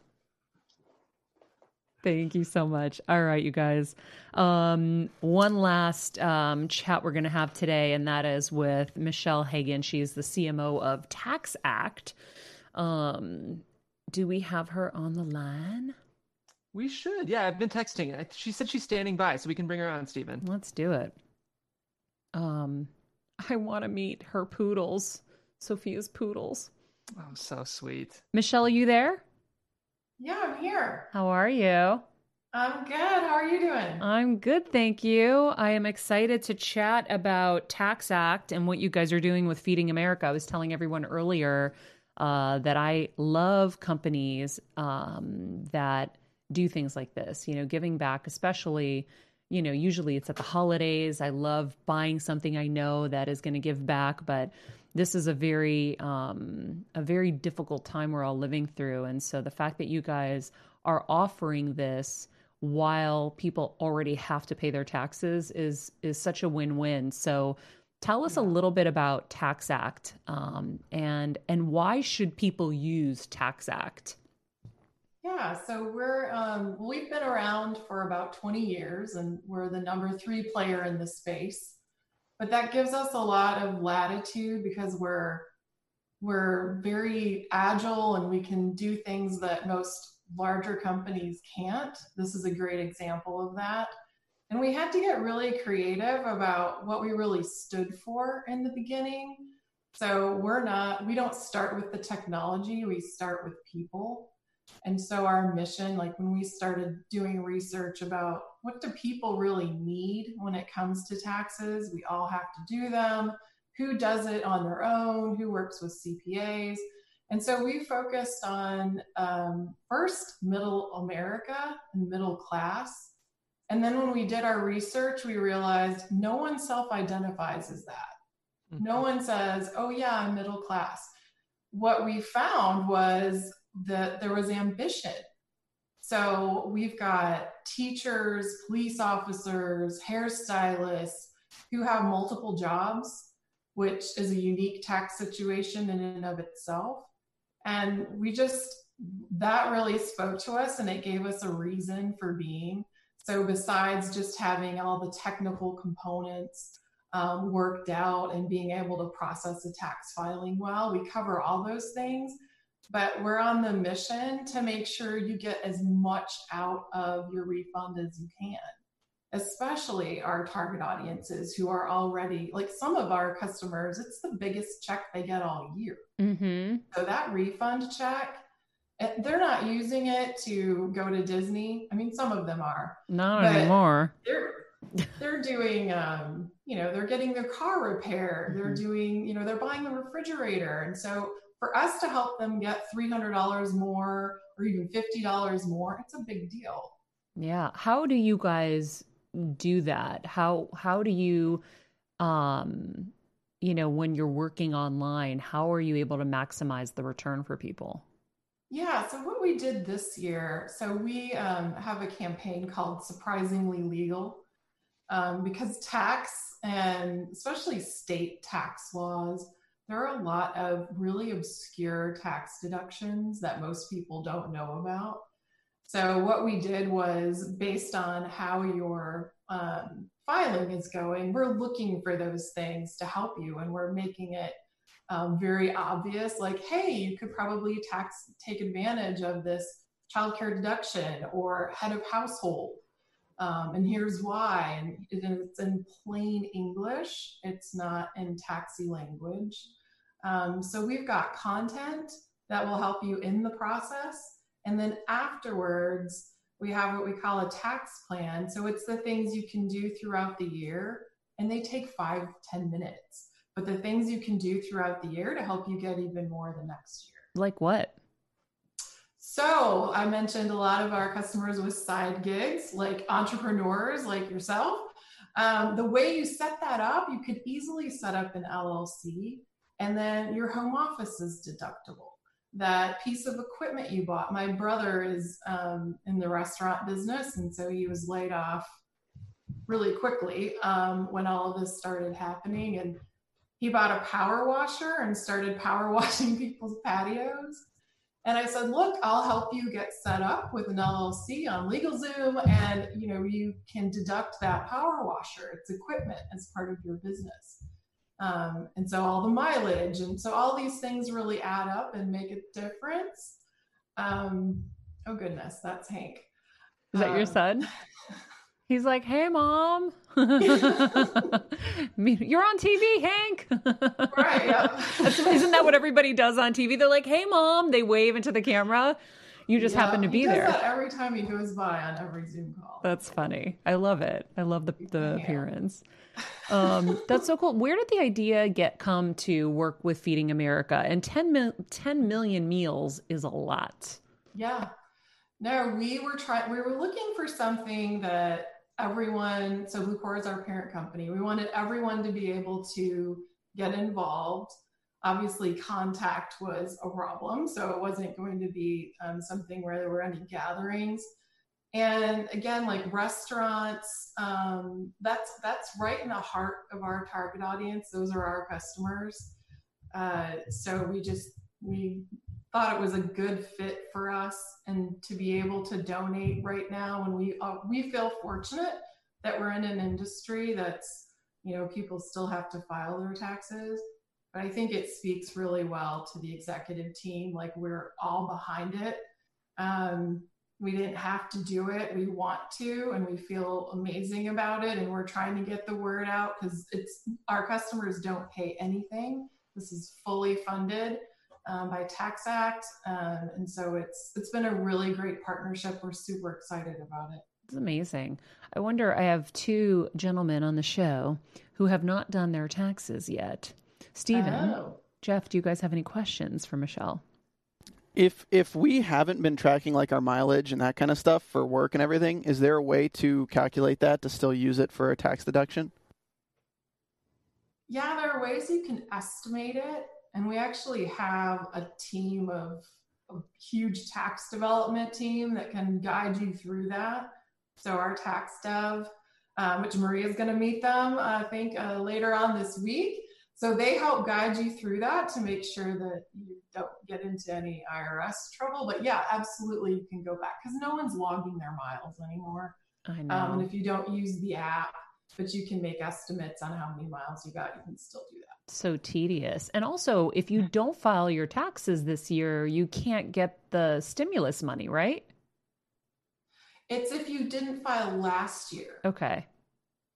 Thank you so much. All right, you guys. Um, one last um, chat we're going to have today, and that is with Michelle Hagan. She's the CMO of TaxAct. Um, do we have her on the line? We should. Yeah, I've been texting. She said she's standing by, so we can bring her on, Stephen. Let's do it. Um, I want to meet her poodles, Sophia's poodles. Oh, so sweet. Michelle, are you there? Yeah, I'm here. How are you? I'm good. How are you doing? I'm good, thank you. I am excited to chat about TaxAct and what you guys are doing with Feeding America. I was telling everyone earlier uh, that I love companies um, that do things like this, you know, giving back, especially, you know, usually it's at the holidays. I love buying something I know that is going to give back, but this is a very um, a very difficult time we're all living through, and so the fact that you guys are offering this while people already have to pay their taxes is is such a win-win. So tell us a little bit about TaxAct um, and and why should people use TaxAct? Yeah, so we're um, we've been around for about 20 years, and we're the number three player in the space. But that gives us a lot of latitude because we're we're very agile and we can do things that most larger companies can't. This is a great example of that. And we had to get really creative about what we really stood for in the beginning. So we're not, we don't start with the technology, we start with people. And so our mission, like when we started doing research about what do people really need when it comes to taxes, we all have to do them. Who does it on their own? Who works with CPAs? And so we focused on um, first middle America and middle class. And then when we did our research, we realized no one self identifies as that. Mm-hmm. No one says, oh, yeah, I'm middle class. What we found was that there was ambition. So we've got teachers, police officers, hairstylists who have multiple jobs, which is a unique tax situation in and of itself. And we just, that really spoke to us and it gave us a reason for being. So, besides just having all the technical components um, worked out and being able to process the tax filing well, we cover all those things. But we're on the mission to make sure you get as much out of your refund as you can especially our target audiences who are already like some of our customers it's the biggest check they get all year. Mm-hmm. so that refund check eh, they're not using it to go to disney. I mean some of them are. Not anymore. they're they're doing um you know they're getting their car repaired. Mm-hmm. they're doing you know they're buying a refrigerator. And so for us to help them get $300 more or even $50 more it's a big deal yeah how do you guys do that? How how do you um you know when you're working online, how are you able to maximize the return for people? Yeah, so what we did this year, so we um, have a campaign called Surprisingly Legal um, because tax and especially state tax laws, there are a lot of really obscure tax deductions that most people don't know about. So what we did was based on how your um, filing is going, we're looking for those things to help you, and we're making it um, very obvious. Like, hey, you could probably tax take advantage of this childcare deduction or head of household, um, and here's why. And it's in plain English. It's not in taxi language. Um, so we've got content that will help you in the process and then afterwards, we have what we call a tax plan. So it's the things you can do throughout the year, and they take five, ten minutes. But the things you can do throughout the year to help you get even more the next year. Like what? So I mentioned a lot of our customers with side gigs, like entrepreneurs like yourself. Um, the way you set that up, you could easily set up an LLC, and then your home office is deductible that piece of equipment you bought. My brother is um, in the restaurant business, and so he was laid off really quickly um, when all of this started happening. And he bought a power washer and started power washing people's patios. And I said, "Look, I'll help you get set up with an LLC on LegalZoom, and you know you can deduct that power washer. It's equipment as part of your business." Um, and so all the mileage and so all these things really add up and make a difference. Um, oh goodness, that's Hank. Is that um, your son? He's like, "Hey, mom, you're on TV, Hank." right. Yep. isn't that what everybody does on TV? They're like, "Hey, mom," they wave into the camera. You just yeah, happen to be there. every time he goes by on every Zoom call. That's funny. I love it. I love the the yeah. appearance. Um, that's so cool. Where did the idea get come to work with Feeding America? And 10, mil- 10 million meals is a lot. Yeah. No, we were trying. We were looking for something that everyone. So Blucora is our parent company. We wanted everyone to be able to get involved. Obviously, contact was a problem, so it wasn't going to be um, something where there were any gatherings. And again like restaurants um, that's that's right in the heart of our target audience. Those are our customers. Uh, so we just we thought it was a good fit for us and to be able to donate right now. And we uh, we feel fortunate that we're in an industry that's you know people still have to file their taxes but i think it speaks really well to the executive team like we're all behind it um, we didn't have to do it we want to and we feel amazing about it and we're trying to get the word out because it's our customers don't pay anything this is fully funded um, by TaxAct, um, and so it's it's been a really great partnership. We're super excited about it. It's amazing. I wonder. I have two gentlemen on the show who have not done their taxes yet. Stephen, Oh. Jeff, do you guys have any questions for Michelle? If if we haven't been tracking like our mileage and that kind of stuff for work and everything, is there a way to calculate that to still use it for a tax deduction? Yeah, there are ways you can estimate it. And we actually have a team of a huge tax development team that can guide you through that. So our tax dev, um, which Maria is going to meet them, I think uh, later on this week. So they help guide you through that to make sure that you don't get into any IRS trouble. But yeah, absolutely, you can go back because no one's logging their miles anymore. I know. Um, and if you don't use the app, but you can make estimates on how many miles you got, you can still do that. so tedious. And also, if you don't file your taxes this year, you can't get the stimulus money, right? It's if you didn't file last year. Okay.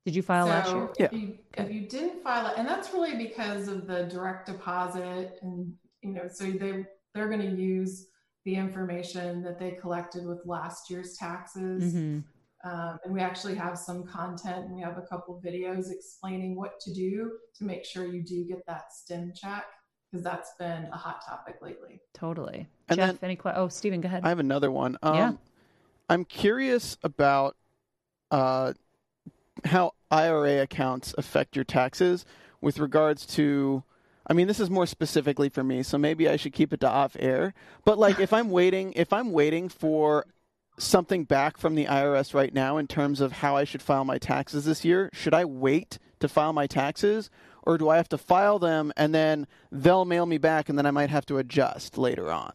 Did you file last year? If you, if you didn't file it, and that's really because of the direct deposit, and you know, so they they're going to use the information that they collected with last year's taxes. hmm Um, and we actually have some content and we have a couple videos explaining what to do to make sure you do get that STEM check because that's been a hot topic lately. Totally. And Jeff, then- any questions? Oh, Stephen, go ahead. I have another one. Um, Yeah. I'm curious about uh, how IRA accounts affect your taxes with regards to. I mean, this is more specifically for me, so maybe I should keep it to off air. But like, if I'm waiting, if I'm waiting for something back from the IRS right now in terms of how I should file my taxes this year, should I wait to file my taxes, or do I have to file them and then they'll mail me back, and then I might have to adjust later on?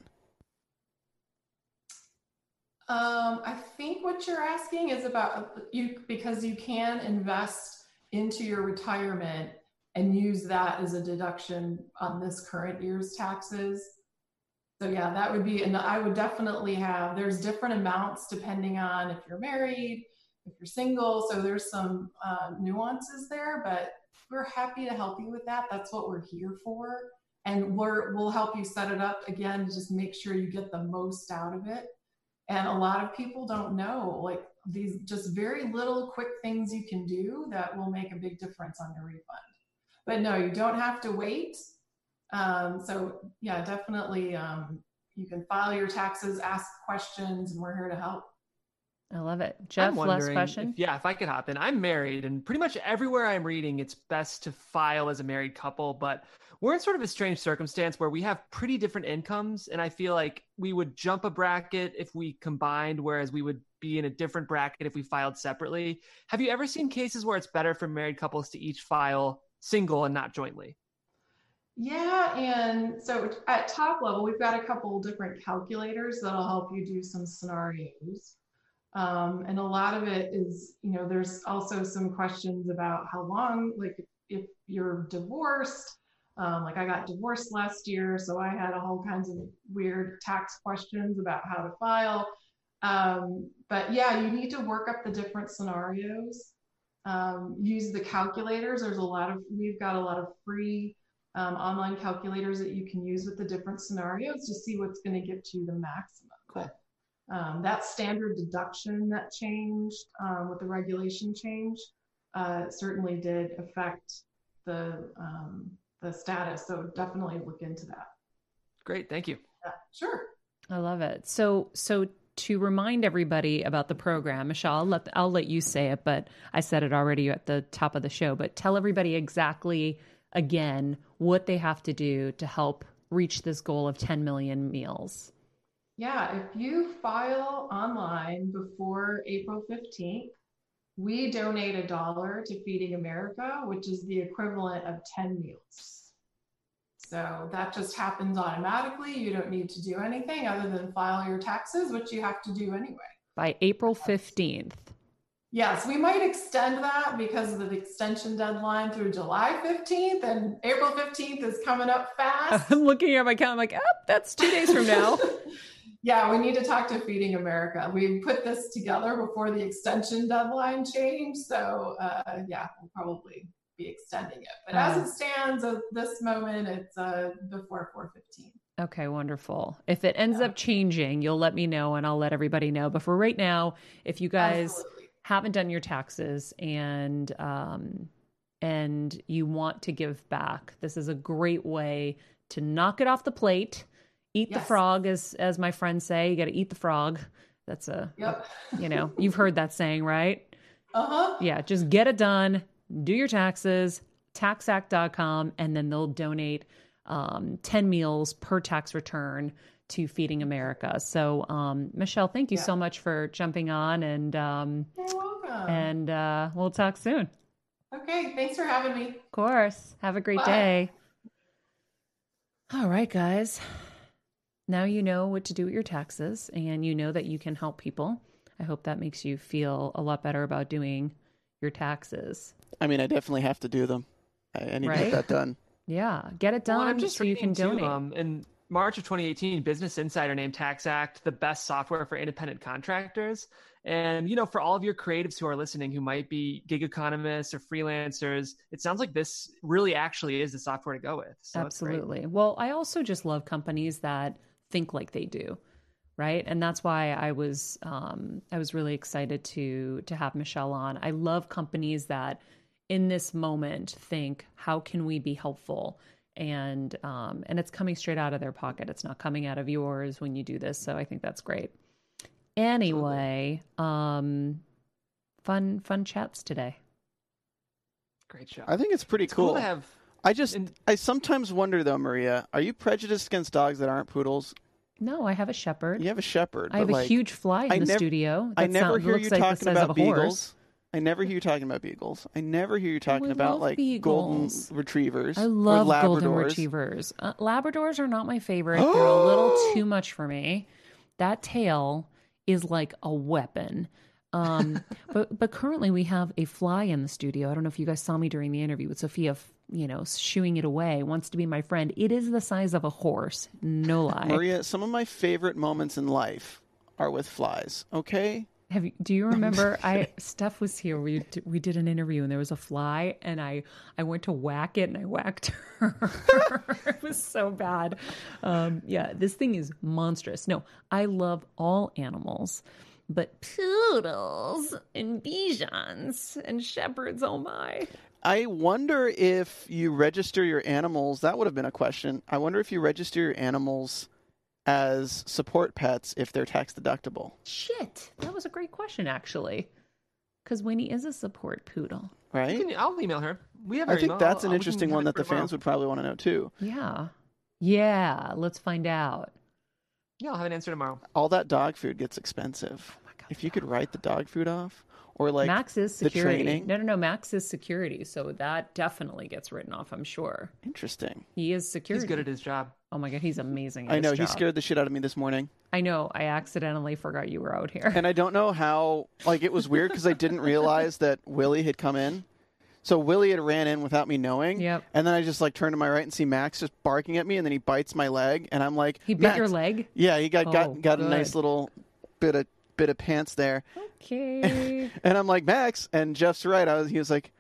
Um, I think what you're asking is about you because you can invest into your retirement and use that as a deduction on this current year's taxes. So yeah, that would be, and I would definitely have, there's different amounts depending on if you're married, if you're single. So there's some uh, nuances there, but we're happy to help you with that. That's what we're here for. And we're, we'll help you set it up again, to just make sure you get the most out of it. And a lot of people don't know, like these just very little quick things you can do that will make a big difference on your refund. But no, you don't have to wait. Um, so yeah, definitely um, you can file your taxes, ask questions, and we're here to help. I love it. Jeff, last question. If, yeah, if I could hop in, I'm married, and pretty much everywhere I'm reading, it's best to file as a married couple. But we're in sort of a strange circumstance where we have pretty different incomes, and I feel like we would jump a bracket if we combined, whereas we would be in a different bracket if we filed separately. Have you ever seen cases where it's better for married couples to each file single and not jointly? Yeah, and so at top level, we've got a couple different calculators that'll help you do some scenarios. Um, and a lot of it is, you know, there's also some questions about how long, like if you're divorced, um, like I got divorced last year, so I had all kinds of weird tax questions about how to file. Um, but yeah, you need to work up the different scenarios. Um, use the calculators. There's a lot of, we've got a lot of free um, online calculators that you can use with the different scenarios to see what's going to get you the maximum. Cool. Um, that standard deduction that changed um, with the regulation change uh, certainly did affect the um, the status. So definitely look into that. Great, thank you. Yeah, sure. I love it. So, so to remind everybody about the program, Michelle, I'll let, I'll let you say it, but I said it already at the top of the show. But tell everybody exactly again what they have to do to help reach this goal of 10 million meals. Yeah, if you file online before April 15th, we donate a dollar to Feeding America, which is the equivalent of 10 meals. So that just happens automatically. You don't need to do anything other than file your taxes, which you have to do anyway. By April 15th. Yes, we might extend that because of the extension deadline through July 15th, and April 15th is coming up fast. I'm looking at my calendar, I'm like, oh, that's two days from now. yeah, we need to talk to Feeding America. We put this together before the extension deadline changed. So, uh, yeah, we'll probably be extending it. But as Uh. it stands at this moment, it's uh, before 415. Okay, wonderful. If it ends up changing, you'll let me know and I'll let everybody know. But for right now, if you guys Absolutely. haven't done your taxes and um and you want to give back, this is a great way to knock it off the plate. Eat the frog as as my friends say, you got to eat the frog. That's a Yep. you know, you've heard that saying, right? Uh huh. Yeah, just get it done, do your taxes, taxact.com, and then they'll donate um, 10 meals per tax return to Feeding America. So, um, Michelle, thank you Yeah. so much for jumping on, and um, You're welcome. and uh, we'll talk soon. okay. Thanks for having me. Of course. Have a great Bye. day. All right, guys. Now you know what to do with your taxes, and you know that you can help people. I hope that makes you feel a lot better about doing your taxes. I mean, I definitely have to do them. I, I need to get that done. Yeah, get it done Well, I'm just so you can reading, too, donate. um, in March of 2018, Business Insider named TaxAct the best software for independent contractors. And you know, for all of your creatives who are listening, who might be gig economists or freelancers, it sounds like this really actually is the software to go with. So. Absolutely. Well, I also just love companies that think like they do, right? And that's why I was um, I was really excited to to have Michelle on. I love companies that in this moment think, how can we be helpful? And um, and it's coming straight out of their pocket. It's not coming out of yours when you do this. So I think that's great. Anyway, um, fun fun chats today. Great show. I think it's pretty it's cool. cool. to have. I just, and- I sometimes wonder though, Maria, are you prejudiced against dogs that aren't poodles? No, I have a shepherd. You have a shepherd. I have but, a huge fly in I the nev- studio. I never hear you like talking about horse. beagles. I never hear you talking about beagles. I never hear you talking about like golden retrievers. I or love golden Labradors. retrievers. Uh, Labradors are not my favorite. They're a little too much for me. That tail is like a weapon. Um, but but currently we have a fly in the studio. I don't know if you guys saw me during the interview with Sophia. You know, shooing it away. Wants to be my friend. It is the size of a horse. No lie. Maria, some of my favorite moments in life are with flies. Okay, Have you, do you remember? I Steph was here. We we did an interview and there was a fly and I I went to whack it and I whacked her. it was so bad. Um, yeah, this thing is monstrous. No, I love all animals, but poodles and Bichons and shepherds. Oh my! I wonder if you register your animals. That would have been a question. I wonder if you register your animals as support pets if they're tax deductible, Shit, that was a great question actually. Because Winnie is a support poodle. right? Can- I'll email her. We have. I think email. that's I'll- an interesting one that the for tomorrow. fans would probably want to know too. Yeah, yeah. Let's find out. Yeah, I'll have an answer tomorrow. All that dog food gets expensive. Oh if you could write the dog food off, or like Max is the security. training. No, no, no. Max is security, so that definitely gets written off. I'm sure interesting. he is security. He's good at his job. Oh my god, he's amazing. At I know his he job. scared the shit out of me this morning. I know. I accidentally forgot you were out here. and I don't know how. Like it was weird because I didn't realize that Willie had come in. So Willie had ran in without me knowing. Yep. And then I just like turn to my right and see Max just barking at me, and then he bites my leg, and I'm like, He bit "Max." your leg. Yeah, he got Oh, got got a nice little bit of bit of pants there, Okay. and I'm like Max, and Jeff's right. I was he was like,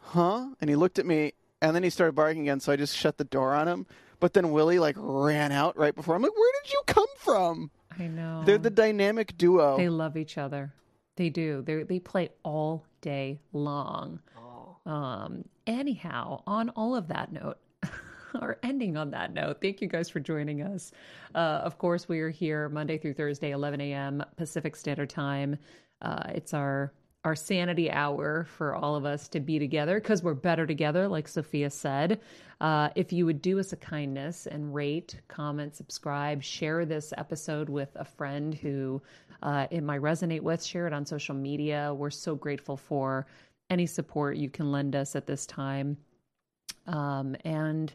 huh, and he looked at me, and then he started barking again. So I just shut the door on him. But then Willie like ran out right before. I'm like, where did you come from? I know. They're the dynamic duo. They love each other. They do. They they play all day long. Oh. Um. Anyhow, on all of that note, or ending on that note, thank you guys for joining us. Uh, of course, we are here Monday through Thursday, 11 a.m. Pacific Standard Time. Uh, it's our our sanity hour for all of us to be together because we're better together, like Sophia said. Uh, if you would do us a kindness and rate, comment, subscribe, share this episode with a friend who uh, it might resonate with, share it on social media. We're so grateful for any support you can lend us at this time. Um, and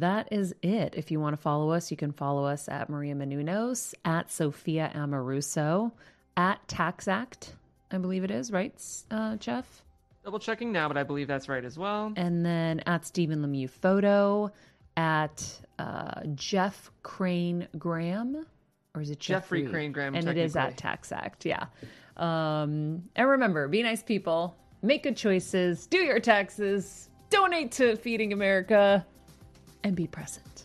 that is it. If you want to follow us, you can follow us at Maria Menounos, at Sophia Amoruso, at TaxAct, I believe it is, right, uh, Jeff? Double checking now, but I believe that's right as well. And then at Stephen Lemieux Photo, at uh, Jeff Crane Graham, or is it Jeffrey Jeffrey Crane Graham, And it is at technically. TaxAct, yeah. Um, and remember, be nice people, make good choices, do your taxes, donate to Feeding America, and be present.